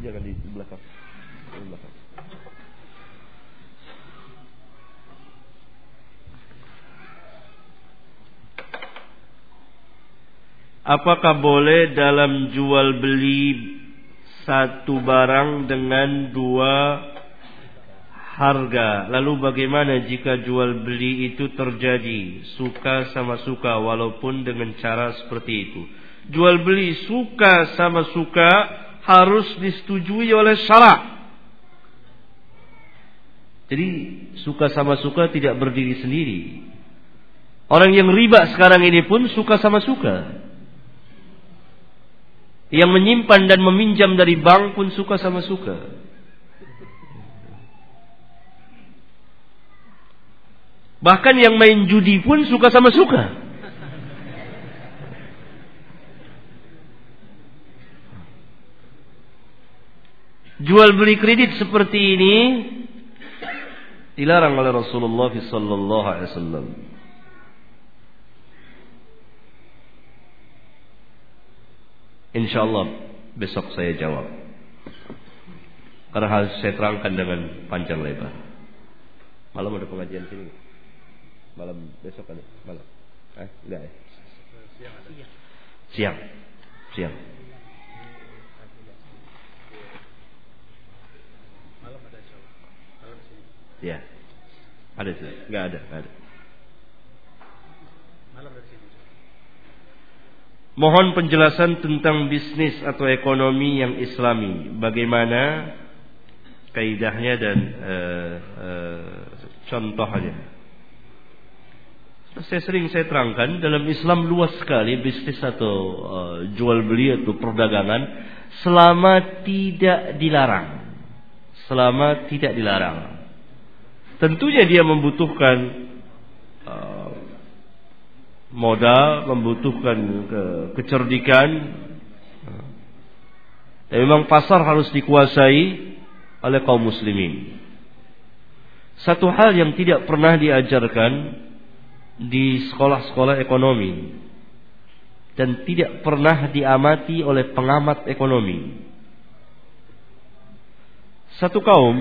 Jangan di. Di belakang. Apakah boleh dalam jual beli satu barang dengan dua harga. Lalu bagaimana jika jual beli itu terjadi suka sama suka walaupun dengan cara seperti itu? Jual beli suka sama suka harus disetujui oleh syarak. Jadi suka sama suka tidak berdiri sendiri. Orang yang riba sekarang ini pun suka sama suka. Yang menyimpan dan meminjam dari bank pun suka sama suka. Bahkan yang main judi pun suka sama suka. Jual beli kredit seperti ini dilarang oleh Rasulullah sallallahu alaihi wasallam. Insyaallah besok saya jawab. Karena harus saya terangkan dengan panjang lebar. Malam ada pengajian sini. Malam besok ada malam. Eh, enggak ya? Siang. Siang. Malam ada. Ya. Ada sih. Enggak ada, enggak ada. Malam dari sini. Mohon penjelasan tentang bisnis atau ekonomi yang islami. Bagaimana kaidahnya dan uh, uh, contohnya. Saya sering saya terangkan dalam Islam luas sekali bisnis atau uh, jual beli atau perdagangan selama tidak dilarang. selama tidak dilarang. Tentunya dia membutuhkan uh, modal, membutuhkan ke, kecerdikan. Dan memang pasar harus dikuasai oleh kaum muslimin. Satu hal yang tidak pernah diajarkan di sekolah-sekolah ekonomi dan tidak pernah diamati oleh pengamat ekonomi. Satu kaum,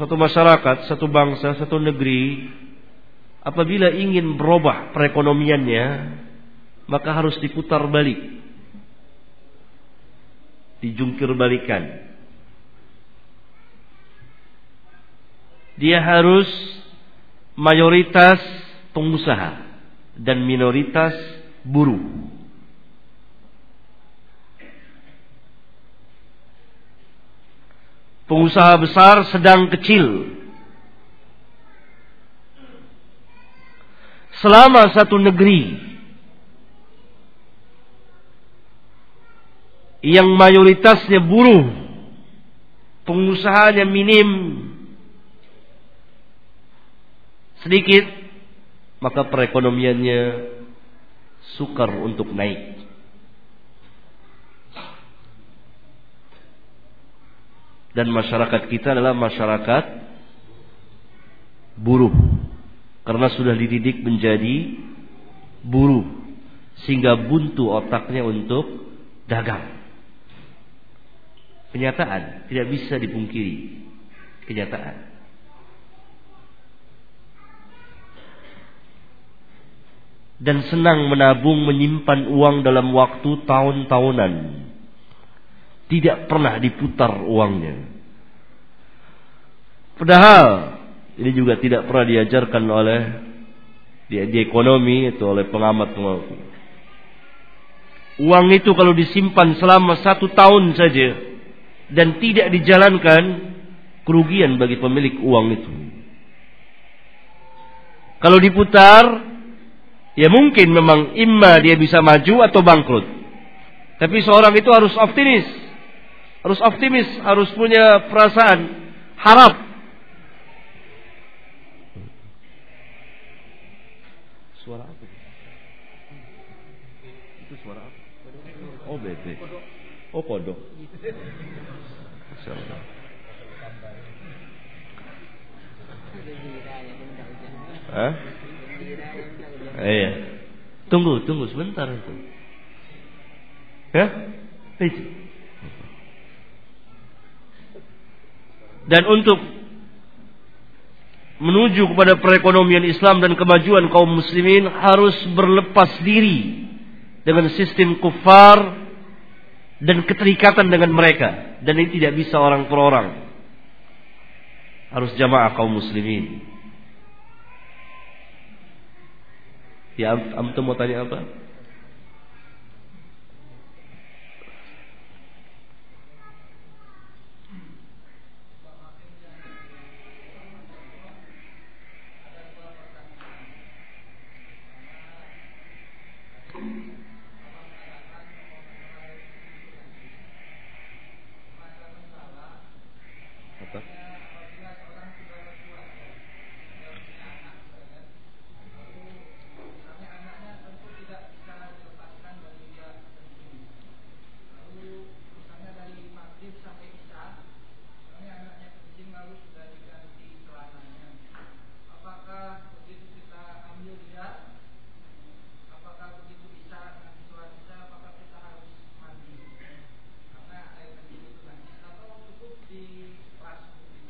satu masyarakat, satu bangsa, satu negeri apabila ingin berubah perekonomiannya maka harus diputar balik. Dijungkir balikan. Dia harus mayoritas pengusaha dan minoritas buruh. pengusaha besar sedang kecil. Selama satu negeri yang mayoritasnya buruh, pengusahanya minim, sedikit, maka perekonomiannya sukar untuk naik. dan masyarakat kita adalah masyarakat buruh karena sudah dididik menjadi buruh sehingga buntu otaknya untuk dagang. Kenyataan tidak bisa dipungkiri. Kenyataan. Dan senang menabung menyimpan uang dalam waktu tahun-tahunan tidak pernah diputar uangnya. Padahal ini juga tidak pernah diajarkan oleh di, di ekonomi itu oleh pengamat pengamat. Uang itu kalau disimpan selama satu tahun saja dan tidak dijalankan kerugian bagi pemilik uang itu. Kalau diputar, ya mungkin memang imma dia bisa maju atau bangkrut. Tapi seorang itu harus optimis harus optimis, harus punya perasaan harap. Suara apa? Itu suara apa? Oh bebek. Oh kodok. Hah? Iya. Tunggu, tunggu sebentar itu. Ya? Itu. dan untuk menuju kepada perekonomian Islam dan kemajuan kaum muslimin harus berlepas diri dengan sistem kufar dan keterikatan dengan mereka. Dan ini tidak bisa orang per orang. Harus jamaah kaum muslimin. Ya antum mau tanya apa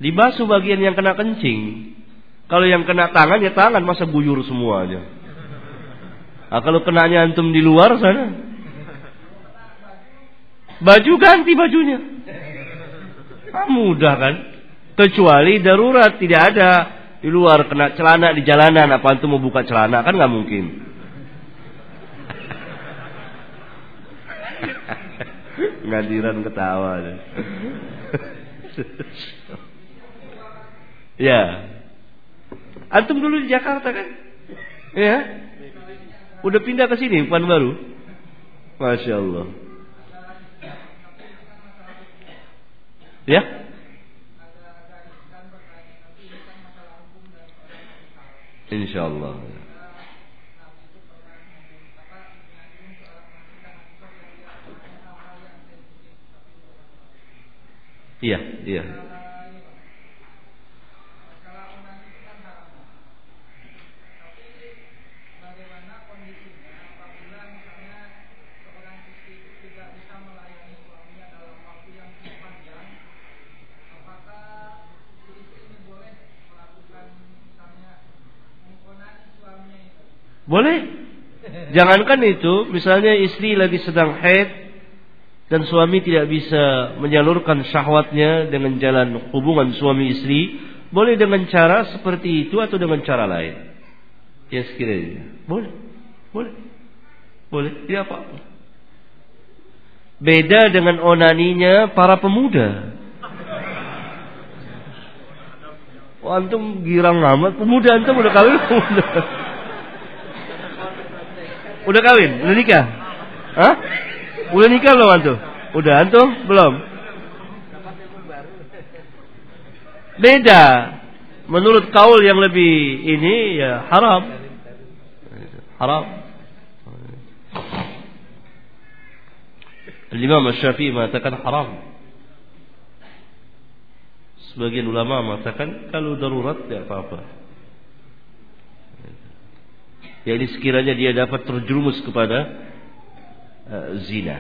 Dibasuh bagian yang kena kencing. Kalau yang kena tangan ya tangan masa buyur semuanya. Nah, kalau kenanya antum di luar sana. Baju ganti bajunya. Nah, mudah kan? Kecuali darurat tidak ada di luar kena celana di jalanan apa antum mau buka celana kan nggak mungkin. [LAUGHS] Ngadiran ketawa. [LAUGHS] Ya. Antum dulu di Jakarta kan? Ya. Udah pindah ke sini, Puan baru. Masya Allah. Ya. Insya Allah. Iya, iya. Boleh. Jangankan itu, misalnya istri lagi sedang haid dan suami tidak bisa menyalurkan syahwatnya dengan jalan hubungan suami istri, boleh dengan cara seperti itu atau dengan cara lain. Ya sekiranya. Boleh. Boleh. Boleh. Tidak apa Beda dengan onaninya para pemuda. Oh, antum girang amat pemuda antum udah kawin pemuda. Udah kawin? Udah nikah? Hah? Udah nikah belum antum? Udah antum? Belum? Beda. Menurut kaul yang lebih ini ya haram. Haram. Imam Syafi'i mengatakan haram. Sebagian ulama mengatakan kalau darurat tidak apa-apa. Ya ini sekiranya dia dapat terjerumus kepada uh, zina.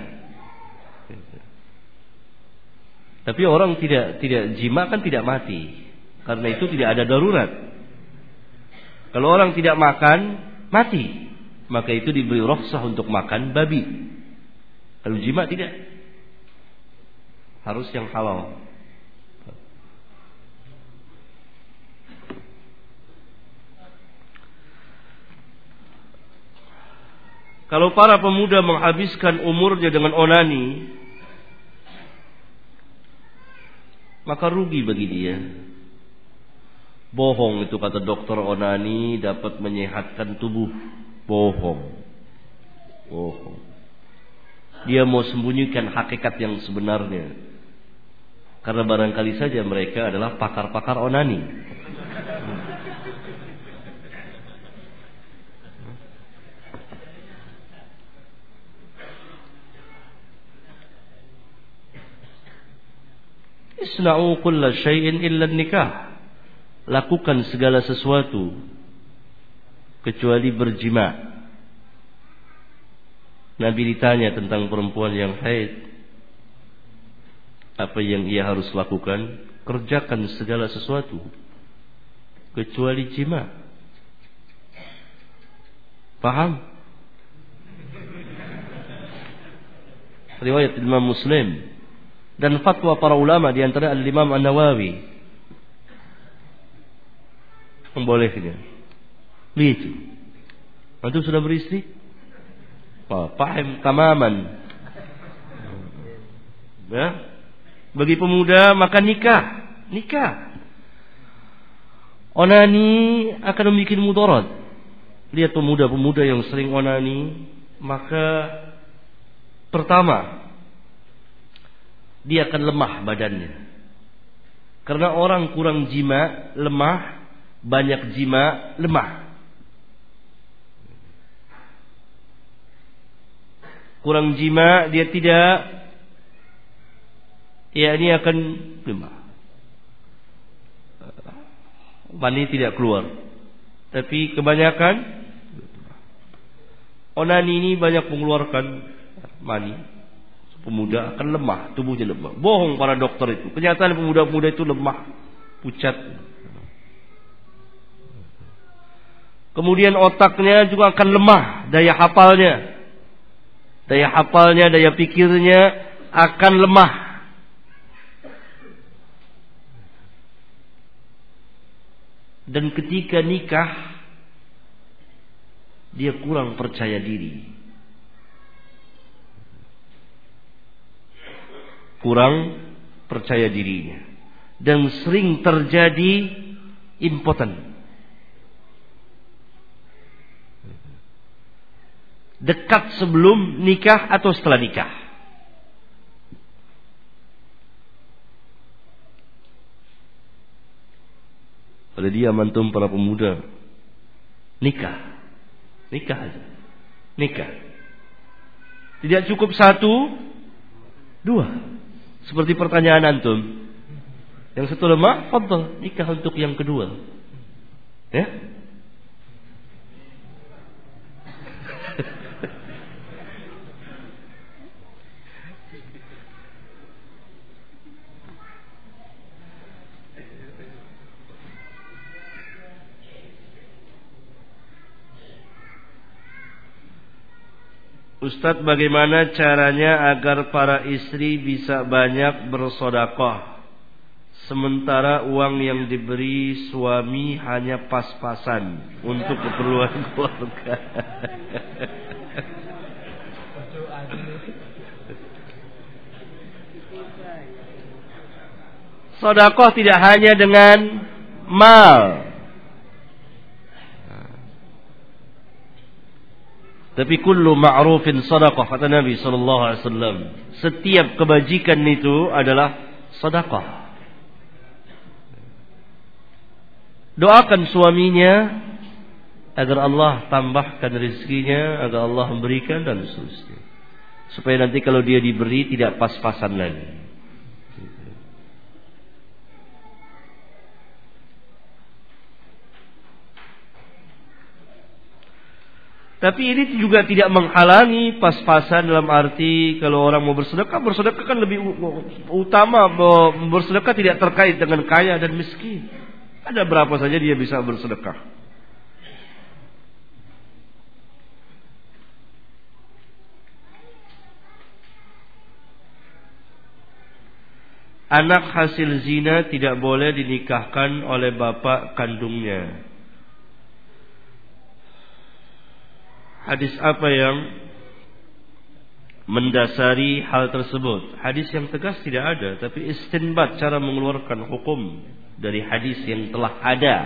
Tapi orang tidak tidak jima kan tidak mati. Karena itu tidak ada darurat. Kalau orang tidak makan, mati. Maka itu diberi rukhsah untuk makan babi. Kalau jima tidak. Harus yang halal. Kalau para pemuda menghabiskan umurnya dengan onani, maka rugi bagi dia. Bohong itu kata dokter onani dapat menyehatkan tubuh. Bohong. Bohong. Dia mau sembunyikan hakikat yang sebenarnya. Karena barangkali saja mereka adalah pakar-pakar onani. Isna'u kulla syai'in illa nikah. Lakukan segala sesuatu kecuali berjima. Nabi ditanya tentang perempuan yang haid. Apa yang ia harus lakukan? Kerjakan segala sesuatu kecuali jima. Paham? Riwayat Imam Muslim dan fatwa para ulama di antara Al-Imam An-Nawawi membolehnya. Begitu. Antum sudah beristri? Paham tamaman. Ya. Bagi pemuda maka nikah, nikah. Onani akan membuat mudarat. Lihat pemuda-pemuda yang sering onani, maka pertama dia akan lemah badannya. Karena orang kurang jima, lemah, banyak jima, lemah. Kurang jima, dia tidak ya ini akan lemah. Mani tidak keluar. Tapi kebanyakan onani ini banyak mengeluarkan mani pemuda akan lemah, tubuhnya lemah. Bohong para dokter itu. Kenyataan pemuda-pemuda itu lemah, pucat. Kemudian otaknya juga akan lemah, daya hafalnya. Daya hafalnya, daya pikirnya akan lemah. Dan ketika nikah, dia kurang percaya diri. Kurang percaya dirinya dan sering terjadi impoten. Dekat sebelum nikah atau setelah nikah. Pada dia mantum para pemuda Nikah. Nikah aja. Nikah. Tidak cukup satu, dua. Seperti pertanyaan antum. Yang satu lemah, fadl, nikah untuk yang kedua. Ya? Ustadz bagaimana caranya agar para istri bisa banyak bersodakoh Sementara uang yang diberi suami hanya pas-pasan Untuk keperluan [LAUGHS] keluarga. Sodakoh tidak hanya dengan mal Tapi kullu ma'rufin sadaqah kata Nabi sallallahu alaihi wasallam. Setiap kebajikan itu adalah sedekah. Doakan suaminya agar Allah tambahkan rezekinya, agar Allah memberikan dan seterusnya. Supaya nanti kalau dia diberi tidak pas-pasan lagi. Tapi ini juga tidak menghalangi pas-pasan dalam arti kalau orang mau bersedekah, bersedekah kan lebih utama bersedekah tidak terkait dengan kaya dan miskin. Ada berapa saja dia bisa bersedekah. Anak hasil zina tidak boleh dinikahkan oleh bapak kandungnya. Hadis apa yang mendasari hal tersebut? Hadis yang tegas tidak ada, tapi istinbat cara mengeluarkan hukum dari hadis yang telah ada.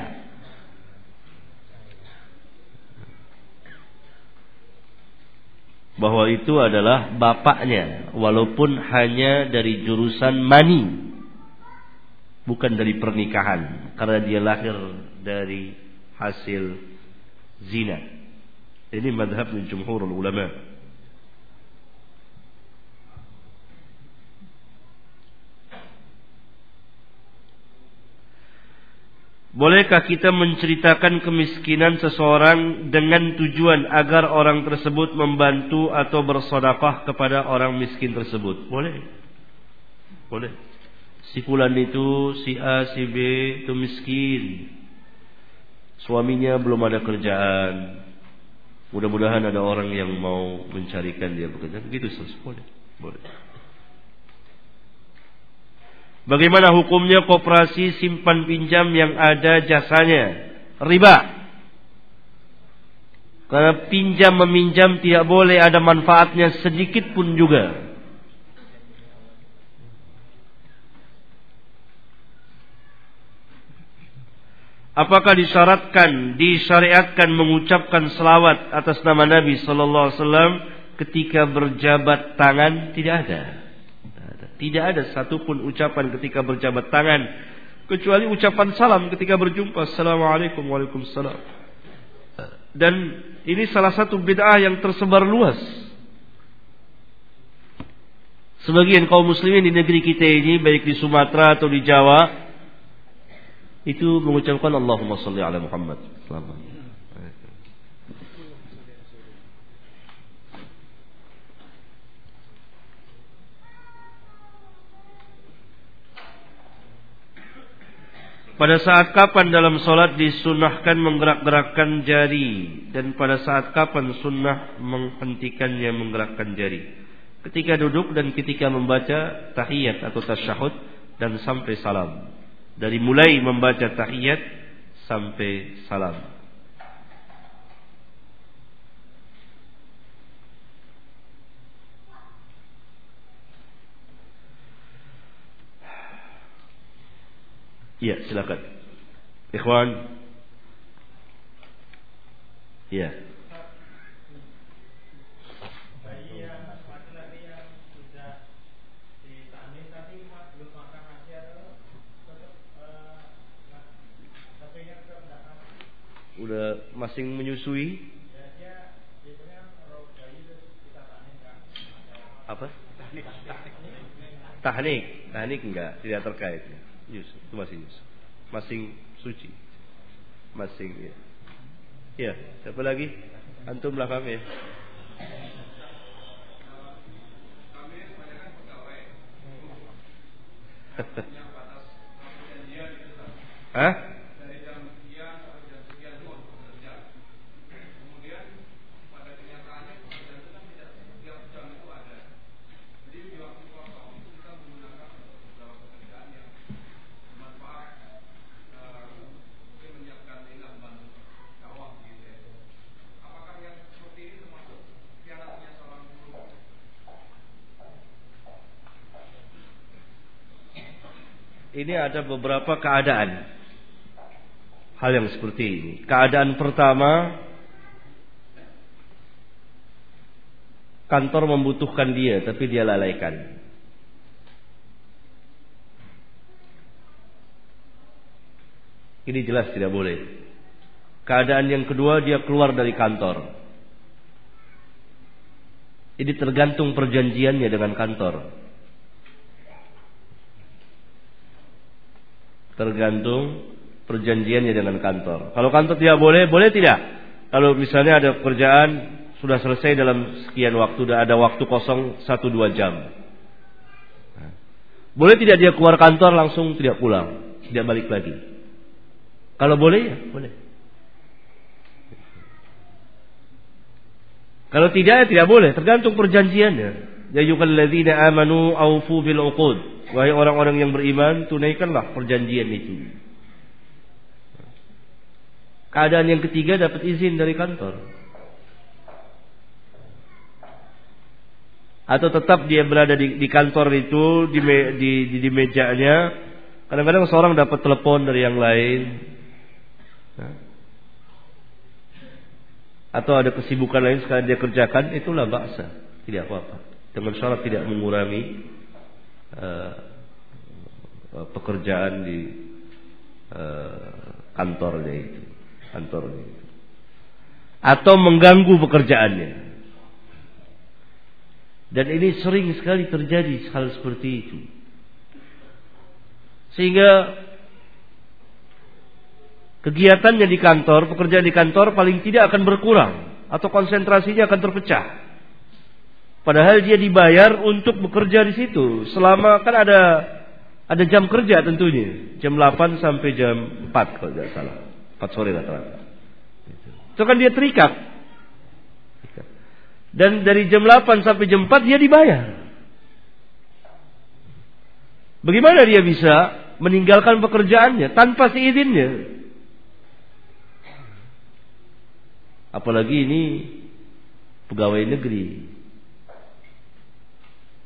Bahwa itu adalah bapaknya walaupun hanya dari jurusan mani bukan dari pernikahan karena dia lahir dari hasil zina. Ini madhab jumhur ulama. Bolehkah kita menceritakan kemiskinan seseorang dengan tujuan agar orang tersebut membantu atau bersodakah kepada orang miskin tersebut? Boleh. Boleh. Si fulan itu, si A, si B itu miskin. Suaminya belum ada kerjaan. Mudah-mudahan ada orang yang mau mencarikan dia bekerja. Begitu boleh. Boleh. Bagaimana hukumnya koperasi simpan pinjam yang ada jasanya? Riba. Karena pinjam meminjam tidak boleh ada manfaatnya sedikit pun juga. Apakah disyaratkan, disyariatkan mengucapkan selawat atas nama Nabi Sallallahu Alaihi Wasallam ketika berjabat tangan? Tidak ada. Tidak ada satupun ucapan ketika berjabat tangan kecuali ucapan salam ketika berjumpa. Assalamualaikum Waalaikumsalam. Dan ini salah satu bid'ah yang tersebar luas. Sebagian kaum muslimin di negeri kita ini baik di Sumatera atau di Jawa itu mengucapkan Allahumma salli ala Muhammad. Selamat. Pada saat kapan dalam solat disunahkan menggerak-gerakkan jari dan pada saat kapan sunnah menghentikannya menggerakkan jari? Ketika duduk dan ketika membaca tahiyat atau tasyahud dan sampai salam dari mulai membaca tahiyat sampai salam. Ya, silakan. Ikhwan. Ya. Udah masing menyusui. Apa? Tahnik, tahnik enggak, tidak terkait. Yus, itu masih yus. Masing suci. Masing ya. Ya, siapa lagi? Antum belakang ya. [LAUGHS] Hah? Ini ada beberapa keadaan hal yang seperti ini. Keadaan pertama, kantor membutuhkan dia, tapi dia lalaikan. Ini jelas tidak boleh. Keadaan yang kedua, dia keluar dari kantor. Ini tergantung perjanjiannya dengan kantor. Tergantung perjanjiannya dengan kantor. Kalau kantor tidak boleh, boleh tidak? Kalau misalnya ada pekerjaan sudah selesai dalam sekian waktu, sudah ada waktu kosong satu dua jam. Boleh tidak dia keluar kantor langsung tidak pulang, tidak balik lagi? Kalau boleh ya boleh. Kalau tidak ya tidak boleh, tergantung perjanjiannya. Ya ayyuhalladzina amanu aufu bil uqud. Wahai orang-orang yang beriman, tunaikanlah perjanjian itu. Keadaan yang ketiga dapat izin dari kantor. Atau tetap dia berada di, di kantor itu, di, me, di, di, di mejanya. Kadang-kadang seorang dapat telepon dari yang lain. Atau ada kesibukan lain sekali dia kerjakan, itulah baksa. Tidak apa-apa. Dengan syarat tidak mengurangi uh, pekerjaan di uh, kantornya itu, kantornya itu, atau mengganggu pekerjaannya. Dan ini sering sekali terjadi hal seperti itu. Sehingga kegiatannya di kantor, pekerjaan di kantor paling tidak akan berkurang atau konsentrasinya akan terpecah. Padahal dia dibayar untuk bekerja di situ. Selama kan ada ada jam kerja tentunya. Jam 8 sampai jam 4 kalau tidak salah. 4 sore rata-rata. Itu kan dia terikat. Dan dari jam 8 sampai jam 4 dia dibayar. Bagaimana dia bisa meninggalkan pekerjaannya tanpa seizinnya? Apalagi ini pegawai negeri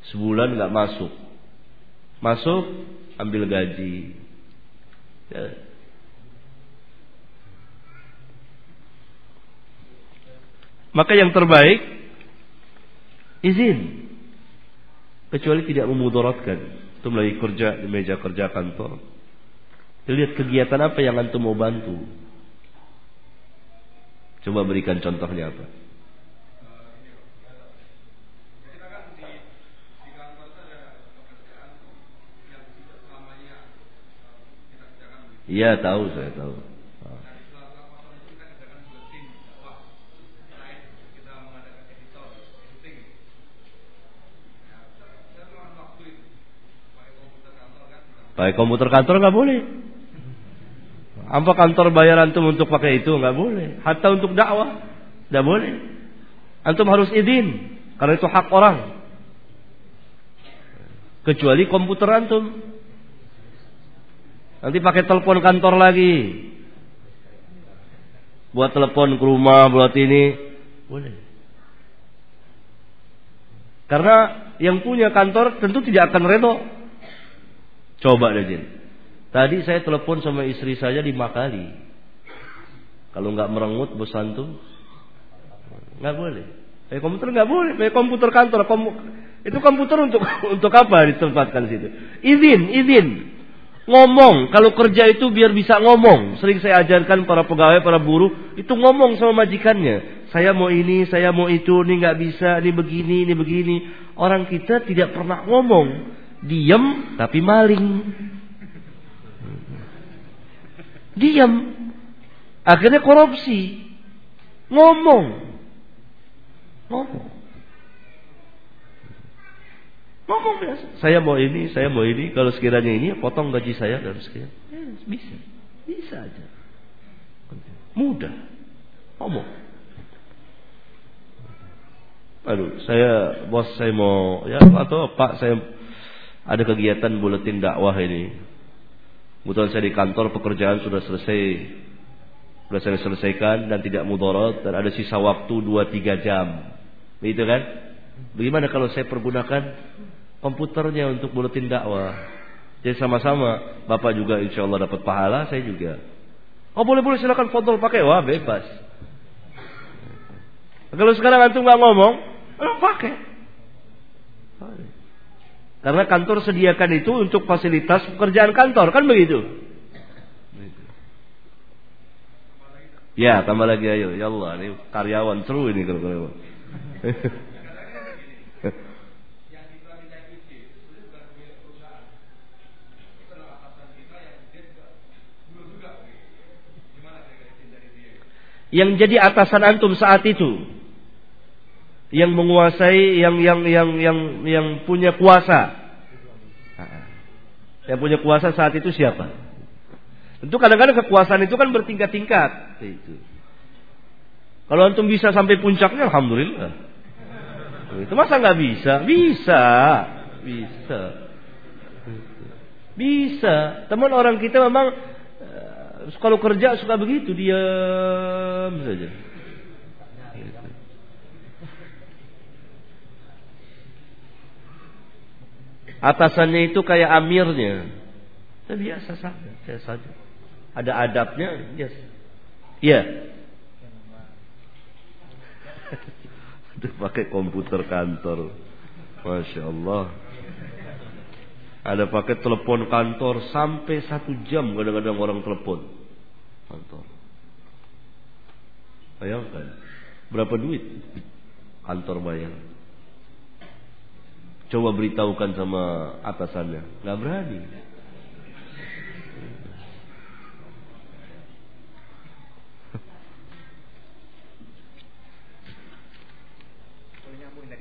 sebulan nggak masuk. Masuk ambil gaji. Ya. maka yang terbaik izin. Kecuali tidak memudaratkan. Itu lagi kerja di meja kerja kantor. Lihat kegiatan apa yang antum mau bantu. Coba berikan contohnya apa Iya tahu saya tahu. Pakai komputer kantor nggak boleh. Apa kantor bayar antum untuk pakai itu nggak boleh. Hatta untuk dakwah nggak boleh. Antum harus izin karena itu hak orang. Kecuali komputer antum Nanti pakai telepon kantor lagi. Buat telepon ke rumah, buat ini. Boleh. Karena yang punya kantor tentu tidak akan redo. Coba deh Jin. Tadi saya telepon sama istri saya lima kali. Kalau nggak merengut bos antum, nggak boleh. Pakai komputer nggak boleh. Pakai komputer kantor. Kom itu komputer untuk [LAUGHS] untuk apa ditempatkan situ? Izin, izin. Ngomong, kalau kerja itu biar bisa ngomong. Sering saya ajarkan para pegawai, para buruh, itu ngomong sama majikannya. Saya mau ini, saya mau itu, ini nggak bisa, ini begini, ini begini. Orang kita tidak pernah ngomong. Diam, tapi maling. Diam. Akhirnya korupsi. Ngomong. Ngomong. Ngomong biasa. Saya mau ini, saya mau ini. Kalau sekiranya ini, potong gaji saya dan sekian. Ya, bisa. Bisa aja. Mudah. Ngomong. Aduh, saya bos saya mau ya atau Pak saya ada kegiatan buletin dakwah ini. Kebetulan saya di kantor pekerjaan sudah selesai. Sudah saya selesaikan dan tidak mudorot dan ada sisa waktu 2-3 jam. Begitu kan? Bagaimana kalau saya pergunakan komputernya untuk buletin dakwah. Jadi sama-sama, Bapak juga insya Allah dapat pahala, saya juga. Oh boleh boleh silakan foto pakai, wah bebas. Kalau sekarang antum nggak ngomong, eh, pakai. Karena kantor sediakan itu untuk fasilitas pekerjaan kantor, kan begitu? Ya, tambah lagi ayo. Ya Allah, ini karyawan seru ini kalau karyawan. [LAUGHS] yang jadi atasan antum saat itu. Yang menguasai yang yang yang yang yang punya kuasa. Yang punya kuasa saat itu siapa? Tentu kadang-kadang kekuasaan itu kan bertingkat-tingkat. Itu. Kalau antum bisa sampai puncaknya alhamdulillah. Itu masa nggak bisa? Bisa. Bisa. Bisa. Teman orang kita memang kalau kerja suka begitu, diam saja. Atasannya itu kayak amirnya. Ya, biasa saja, biasa saja. Ada adabnya, yes. [LAUGHS] Iya. pakai komputer kantor. Masya Allah. Ada pakai telepon kantor sampai satu jam kadang-kadang orang telepon kantor. Bayangkan berapa duit kantor bayar. Coba beritahukan sama atasannya, nggak berani.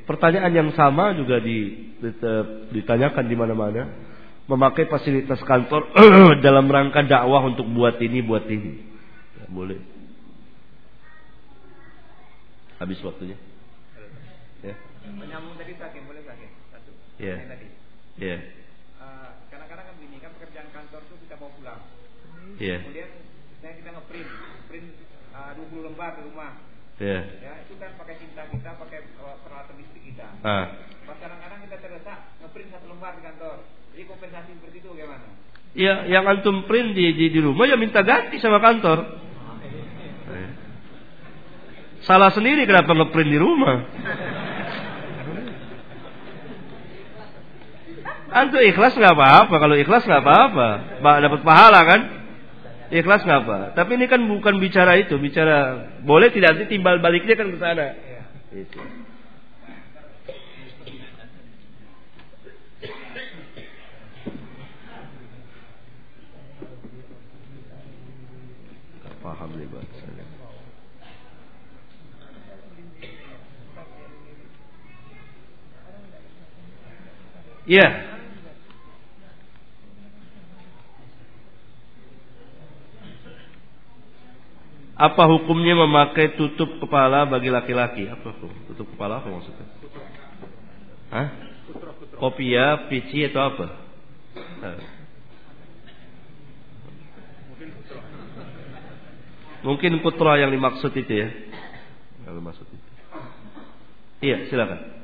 Pertanyaan yang sama juga ditanyakan di mana-mana. Memakai fasilitas kantor [CLEARS THROAT] dalam rangka dakwah untuk buat ini, buat ini. Ya, boleh. Habis waktunya. Ya. Menyambung tadi sakit, boleh sakit? Satu. Ya. Tadi. Ya. Uh, kadang-kadang kan begini kan pekerjaan kantor itu kita bawa pulang. Iya. Kemudian saya kita ngeprint, print uh, 20 lembar di rumah. Iya. Ya, itu kan pakai cinta kita, pakai uh, peralatan listrik kita. Ah. Pas kadang-kadang kita terdesak ngeprint satu lembar di kantor. Jadi kompensasi seperti itu gimana? Ya, yang antum print di, di, di rumah ya minta ganti sama kantor. Salah sendiri kenapa ngeprint di rumah? Antum ikhlas nggak apa-apa, kalau ikhlas nggak apa-apa, dapat pahala kan? Ikhlas nggak apa. Tapi ini kan bukan bicara itu, bicara boleh tidak nanti timbal baliknya kan ke sana. Itu. paham nih bahasanya. Iya. Apa hukumnya memakai tutup kepala bagi laki-laki? Apa hukum? Tutup kepala apa maksudnya? Hah? Kopia, pici atau apa? Mungkin putra yang dimaksud itu ya. Yang dimaksud itu. Iya, silakan.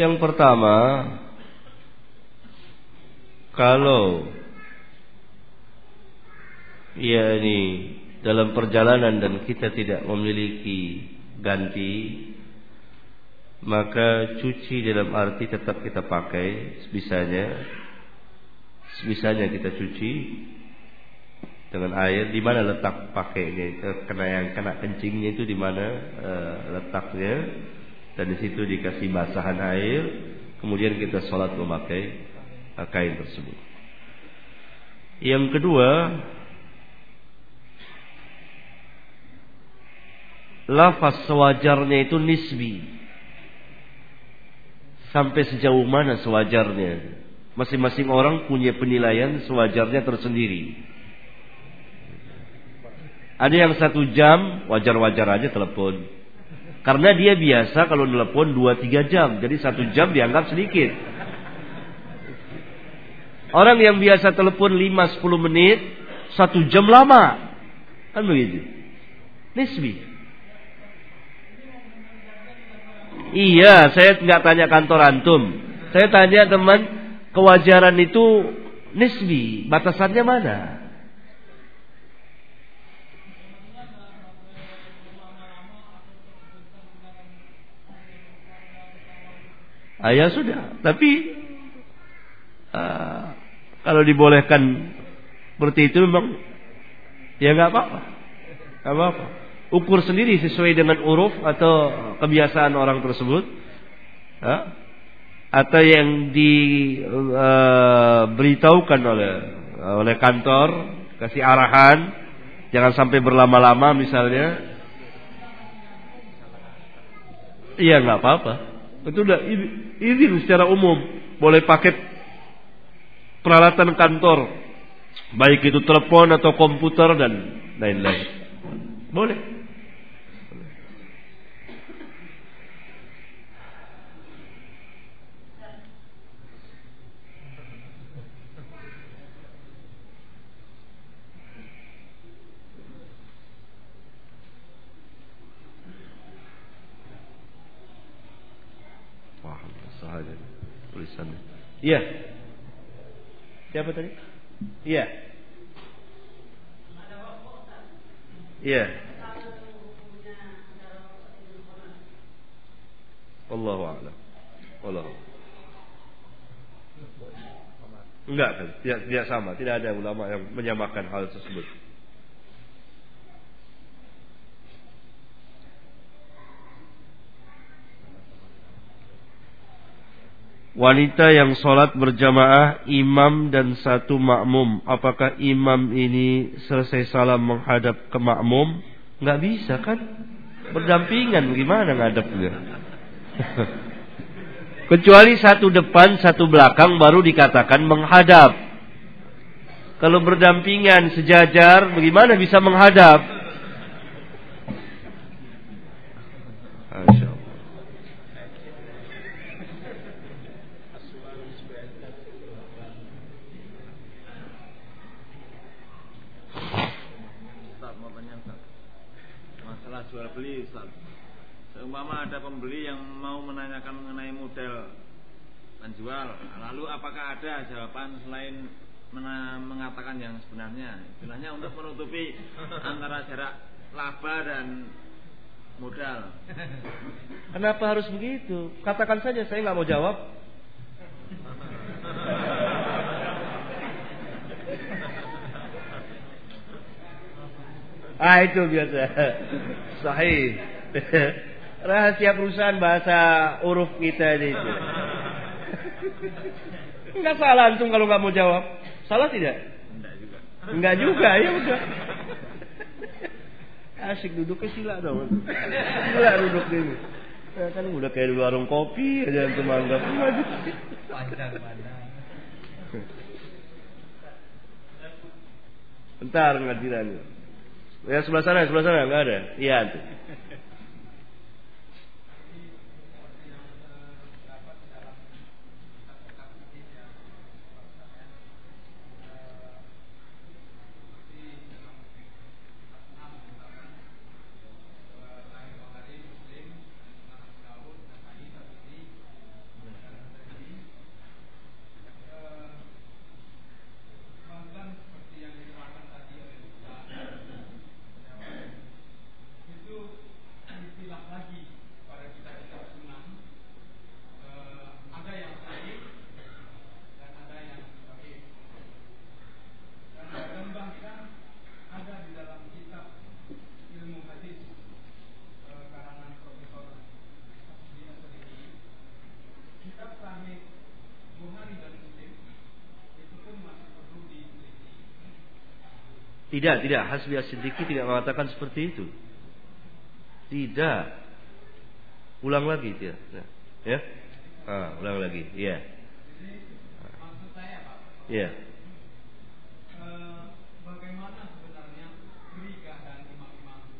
Yang pertama, kalau ya ini dalam perjalanan dan kita tidak memiliki ganti maka cuci dalam arti tetap kita pakai sebisanya sebisanya kita cuci dengan air. Di mana letak pakainya? Kena yang kena kencingnya itu di mana uh, letaknya dan di situ dikasih basahan air kemudian kita sholat memakai uh, kain tersebut. Yang kedua lafaz sewajarnya itu nisbi. Sampai sejauh mana sewajarnya? Masing-masing orang punya penilaian sewajarnya tersendiri. Ada yang satu jam, wajar-wajar aja telepon. Karena dia biasa kalau telepon 2-3 jam. Jadi satu jam dianggap sedikit. Orang yang biasa telepon 5-10 menit, satu jam lama. Kan begitu. Nisbi. Iya, saya nggak tanya kantor antum. Saya tanya teman, kewajaran itu nisbi. Batasannya mana? Ah, ya sudah. Tapi uh, kalau dibolehkan seperti itu memang ya nggak apa-apa. Nggak apa-apa. Ukur sendiri sesuai dengan uruf atau kebiasaan orang tersebut. Uh, atau yang diberitahukan uh, oleh oleh kantor kasih arahan jangan sampai berlama-lama misalnya iya nggak apa-apa itu udah izin secara umum. Boleh pakai peralatan kantor. Baik itu telepon atau komputer dan lain-lain. Boleh Iya. Siapa tadi? Iya. Iya. Allahu a'lam. Allah. Enggak? Tidak, tidak sama. Tidak ada ulama yang menyamakan hal tersebut. Wanita yang sholat berjamaah imam dan satu makmum. Apakah imam ini selesai salam menghadap ke makmum? Nggak bisa kan? Berdampingan gimana ngadepnya? [LAUGHS] Kecuali satu depan, satu belakang baru dikatakan menghadap. Kalau berdampingan sejajar, bagaimana bisa menghadap? pembeli yang mau menanyakan mengenai model penjual, lalu apakah ada jawaban selain mengatakan yang sebenarnya? Istilahnya untuk menutupi [LAUGHS] antara jarak laba dan modal. Kenapa harus begitu? Katakan saja saya nggak mau jawab. ah itu biasa. Sahih rahasia perusahaan bahasa huruf kita itu. Enggak salah antum kalau nggak mau jawab. Salah tidak? Enggak juga. Enggak juga, ya udah. Asik duduk ke sila dong. Sila duduk ini. Ya, kan udah kayak di warung kopi aja antum anggap. Panjang panjang. Bentar ngadiran. Ya sebelah sana, sebelah sana enggak ada. Iya tuh. Tidak, tidak. Hasbi As-Siddiqi tidak mengatakan seperti itu. Tidak. Ulang lagi dia. Nah, ya. Ah, ulang lagi. Iya. Iya. eh, bagaimana sebenarnya Gerika dan imam-imam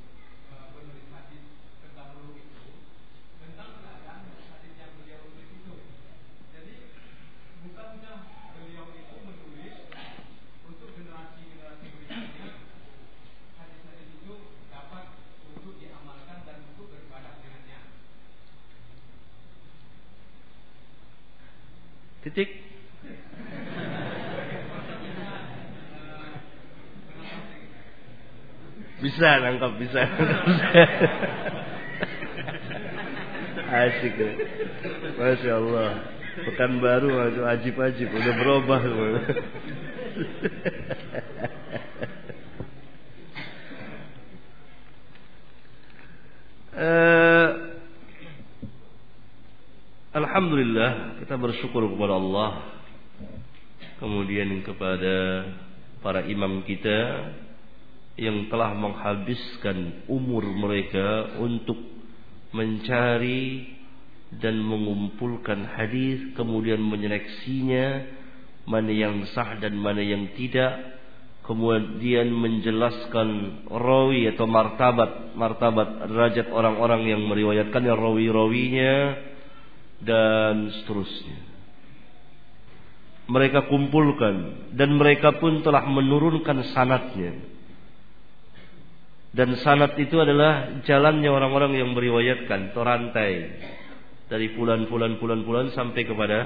eh, penulis hadis terdahulu itu tentang keadaan hadis yang beliau tulis itu. Jadi bukankah beliau itu menulis untuk generasi-generasi berikutnya hadis-hadis itu dapat untuk diamalkan dan untuk beribadah dengannya. Titik. Bisa nangkap, bisa. Asik. ya. Masya Allah. Pekan baru ajib-ajib. Udah berubah semua. Eh, Alhamdulillah kita bersyukur kepada Allah Kemudian kepada para imam kita Yang telah menghabiskan umur mereka Untuk mencari dan mengumpulkan hadis Kemudian menyeleksinya Mana yang sah dan mana yang tidak Kemudian menjelaskan rawi atau martabat Martabat derajat orang-orang yang meriwayatkannya Rawi-rawinya dan seterusnya. Mereka kumpulkan dan mereka pun telah menurunkan sanatnya. Dan sanat itu adalah jalannya orang-orang yang meriwayatkan terantai dari bulan-bulan sampai kepada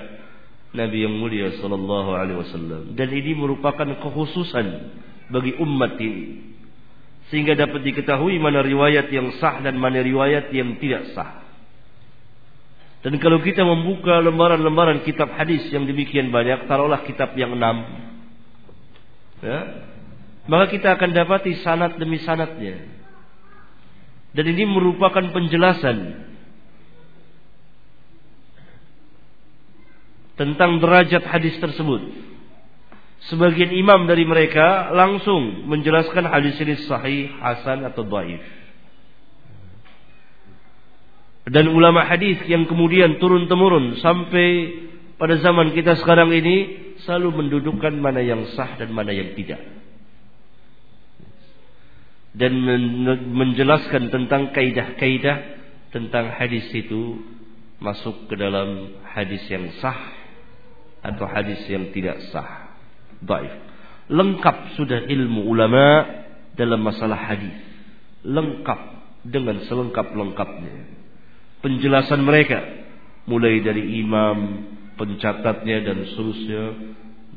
Nabi yang mulia sallallahu alaihi wasallam. Dan ini merupakan kekhususan bagi umat ini. Sehingga dapat diketahui mana riwayat yang sah dan mana riwayat yang tidak sah. Dan kalau kita membuka lembaran-lembaran kitab hadis yang demikian banyak, taruhlah kitab yang enam, ya, maka kita akan dapati sanat demi sanatnya. Dan ini merupakan penjelasan tentang derajat hadis tersebut. Sebagian imam dari mereka langsung menjelaskan hadis ini sahih, hasan atau dhaif. Dan ulama hadis yang kemudian turun temurun sampai pada zaman kita sekarang ini selalu mendudukkan mana yang sah dan mana yang tidak. Dan menjelaskan tentang kaidah-kaidah tentang hadis itu masuk ke dalam hadis yang sah atau hadis yang tidak sah. Baik. Lengkap sudah ilmu ulama dalam masalah hadis. Lengkap dengan selengkap-lengkapnya penjelasan mereka mulai dari imam, pencatatnya dan seterusnya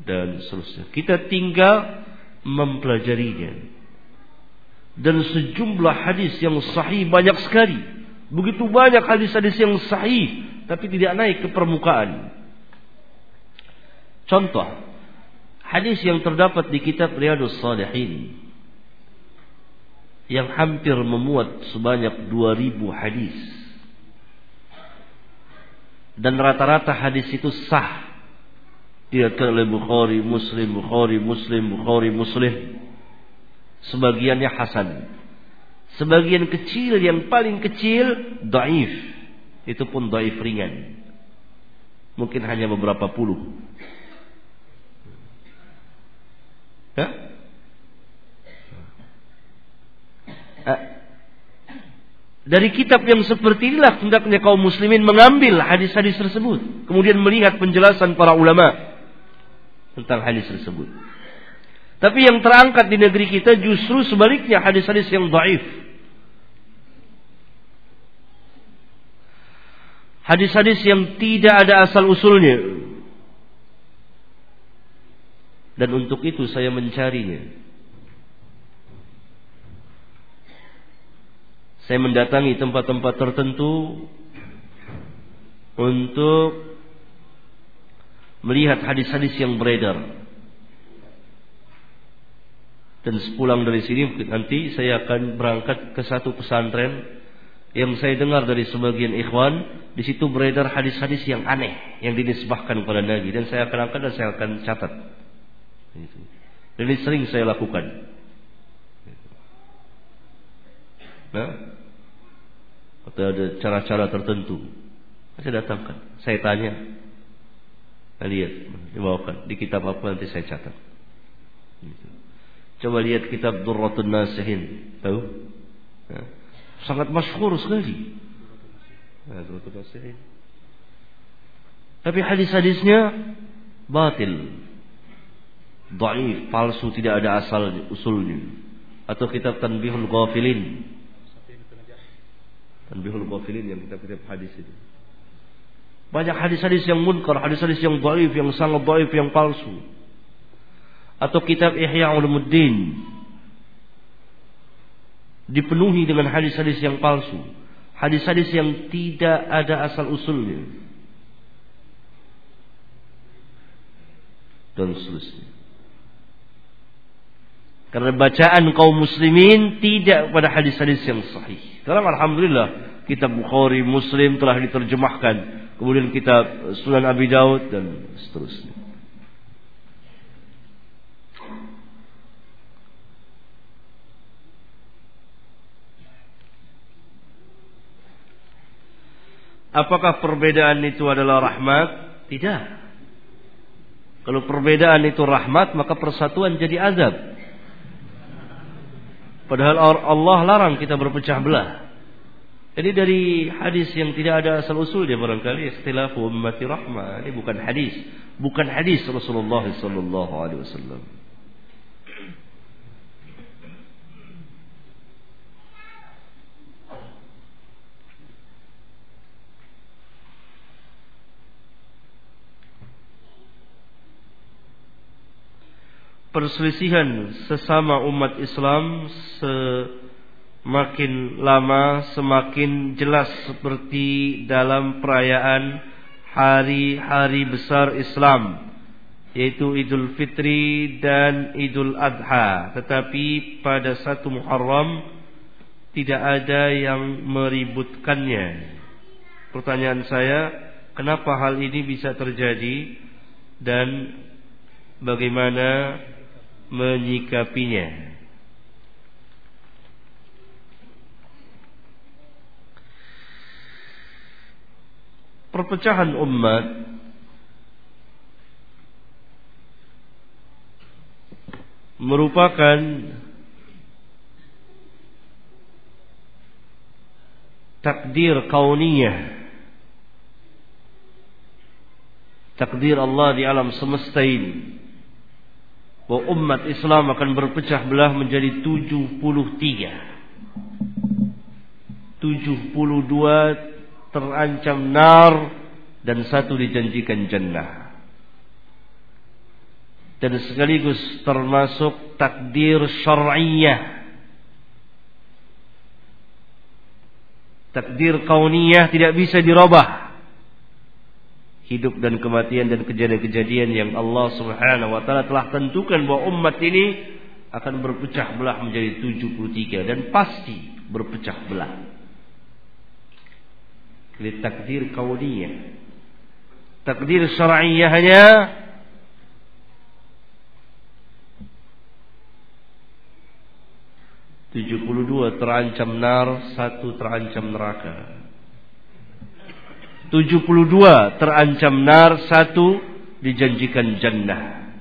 dan seterusnya. Kita tinggal mempelajarinya. Dan sejumlah hadis yang sahih banyak sekali. Begitu banyak hadis-hadis yang sahih tapi tidak naik ke permukaan. Contoh, hadis yang terdapat di kitab Riyadus Salihin yang hampir memuat sebanyak 2000 hadis dan rata-rata hadis itu sah diriwayatkan oleh Bukhari, Muslim, Bukhari, Muslim, Bukhari, Muslim. Sebagiannya hasan. Sebagian kecil yang paling kecil daif. Itu pun daif ringan. Mungkin hanya beberapa puluh. Hah? Dari kitab yang seperti inilah hendaknya kaum muslimin mengambil hadis-hadis tersebut. Kemudian melihat penjelasan para ulama tentang hadis tersebut. Tapi yang terangkat di negeri kita justru sebaliknya hadis-hadis yang daif. Hadis-hadis yang tidak ada asal usulnya. Dan untuk itu saya mencarinya. Saya mendatangi tempat-tempat tertentu untuk melihat hadis-hadis yang beredar. Dan sepulang dari sini nanti saya akan berangkat ke satu pesantren yang saya dengar dari sebagian ikhwan di situ beredar hadis-hadis yang aneh yang dinisbahkan kepada Nabi dan saya akan angkat dan saya akan catat. Dan ini sering saya lakukan. Nah, atau ada cara-cara tertentu. Saya datangkan, saya tanya, saya lihat, dibawakan di kitab apa nanti saya catat. Gitu. Coba lihat kitab Durratun Nasihin, tahu? Nah, sangat masyhur sekali. Nah, Durratun Nasihin. Tapi hadis-hadisnya batil. Dhaif, palsu, tidak ada asal usulnya. Atau kitab Tanbihul Ghafilin. Tanbihul Ghafilin yang kitab-kitab hadis itu. Banyak hadis-hadis yang munkar, hadis-hadis yang dhaif, yang sangat dhaif, yang palsu. Atau kitab Ihya Ulumuddin. Dipenuhi dengan hadis-hadis yang palsu. Hadis-hadis yang tidak ada asal usulnya. Dan seterusnya. Karena bacaan kaum muslimin tidak pada hadis-hadis yang sahih. Sekarang alhamdulillah kitab Bukhari, Muslim telah diterjemahkan. Kemudian kitab Sunan Abi Daud dan seterusnya. Apakah perbedaan itu adalah rahmat? Tidak. Kalau perbedaan itu rahmat, maka persatuan jadi azab. Padahal Allah larang kita berpecah belah. Jadi dari hadis yang tidak ada asal usul dia barangkali ikhtilafu ummati rahmah. Ini bukan hadis, bukan hadis Rasulullah sallallahu alaihi wasallam. Perselisihan sesama umat Islam semakin lama semakin jelas seperti dalam perayaan hari-hari besar Islam yaitu Idul Fitri dan Idul Adha. Tetapi pada satu Muharram tidak ada yang meributkannya. Pertanyaan saya kenapa hal ini bisa terjadi? Dan bagaimana menyikapinya. Perpecahan umat merupakan takdir kauniyah takdir Allah di alam semesta ini bahwa umat Islam akan berpecah belah menjadi 73. 72 terancam nar dan satu dijanjikan jannah. Dan sekaligus termasuk takdir syar'iyah. Takdir kauniyah tidak bisa dirubah hidup dan kematian dan kejadian-kejadian yang Allah Subhanahu wa taala telah tentukan bahwa umat ini akan berpecah belah menjadi 73 dan pasti berpecah belah. Ini takdir kauniyah. Takdir syar'iyyahnya tujuh puluh dua terancam nar, satu terancam neraka. 72 terancam nar, satu dijanjikan jannah.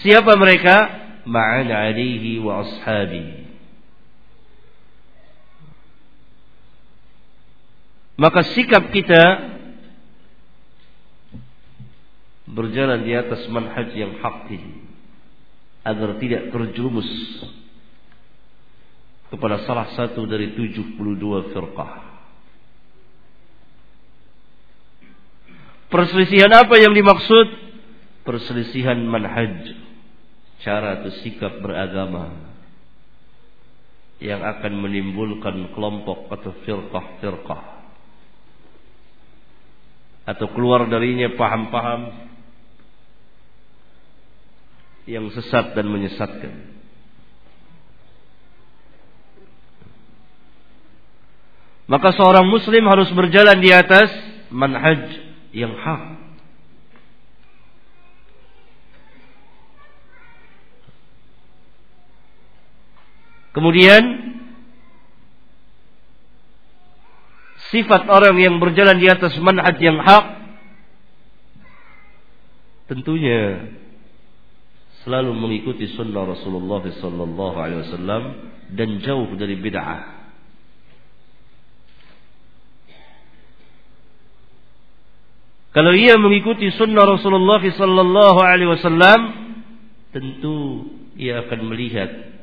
Siapa mereka? Ma'ana alihi wa ashabi. Maka sikap kita berjalan di atas manhaj yang hak ini agar tidak terjerumus kepada salah satu dari 72 firqah. Perselisihan apa yang dimaksud? Perselisihan manhaj. Cara atau sikap beragama. Yang akan menimbulkan kelompok atau firqah-firqah. Atau keluar darinya paham-paham yang sesat dan menyesatkan. Maka seorang muslim harus berjalan di atas manhaj yang hak Kemudian sifat orang yang berjalan di atas manhaj yang hak tentunya selalu mengikuti sunnah Rasulullah sallallahu alaihi wasallam dan jauh dari bid'ah. Ah. Kalau ia mengikuti sunnah Rasulullah sallallahu alaihi wasallam, tentu ia akan melihat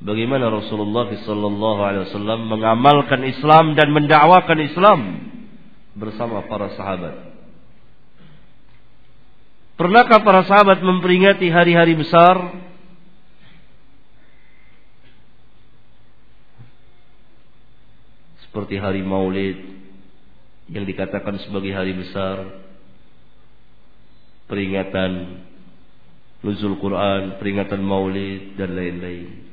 bagaimana Rasulullah sallallahu alaihi wasallam mengamalkan Islam dan mendakwakan Islam bersama para sahabat. Pernahkah para sahabat memperingati hari-hari besar? Seperti hari Maulid yang dikatakan sebagai hari besar, peringatan nuzul Quran, peringatan Maulid dan lain-lain.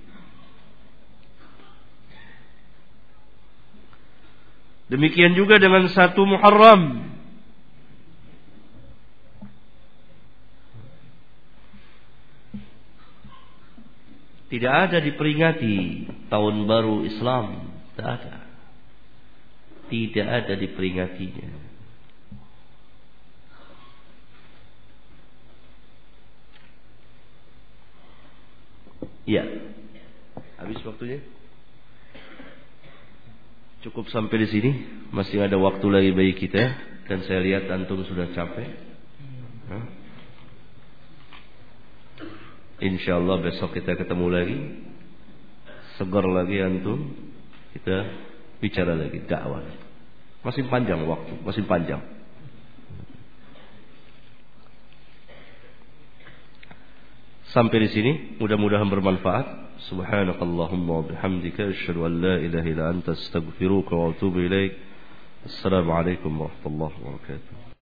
Demikian juga dengan satu Muharram Tidak ada diperingati tahun baru Islam. Tidak ada. Tidak ada diperingatinya. Ya. Habis waktunya? Cukup sampai di sini. Masih ada waktu lagi bagi kita. Dan saya lihat antum sudah capek. Hah? Insyaallah besok kita ketemu lagi. Segar lagi antum. Kita bicara lagi dakwah. Masih panjang waktu, masih panjang. Sampai di sini, mudah-mudahan bermanfaat. Subhanakallahumma wa bihamdika asyhadu an la ilaha illa anta astaghfiruka wa atubu ilaik. Assalamualaikum warahmatullahi wabarakatuh.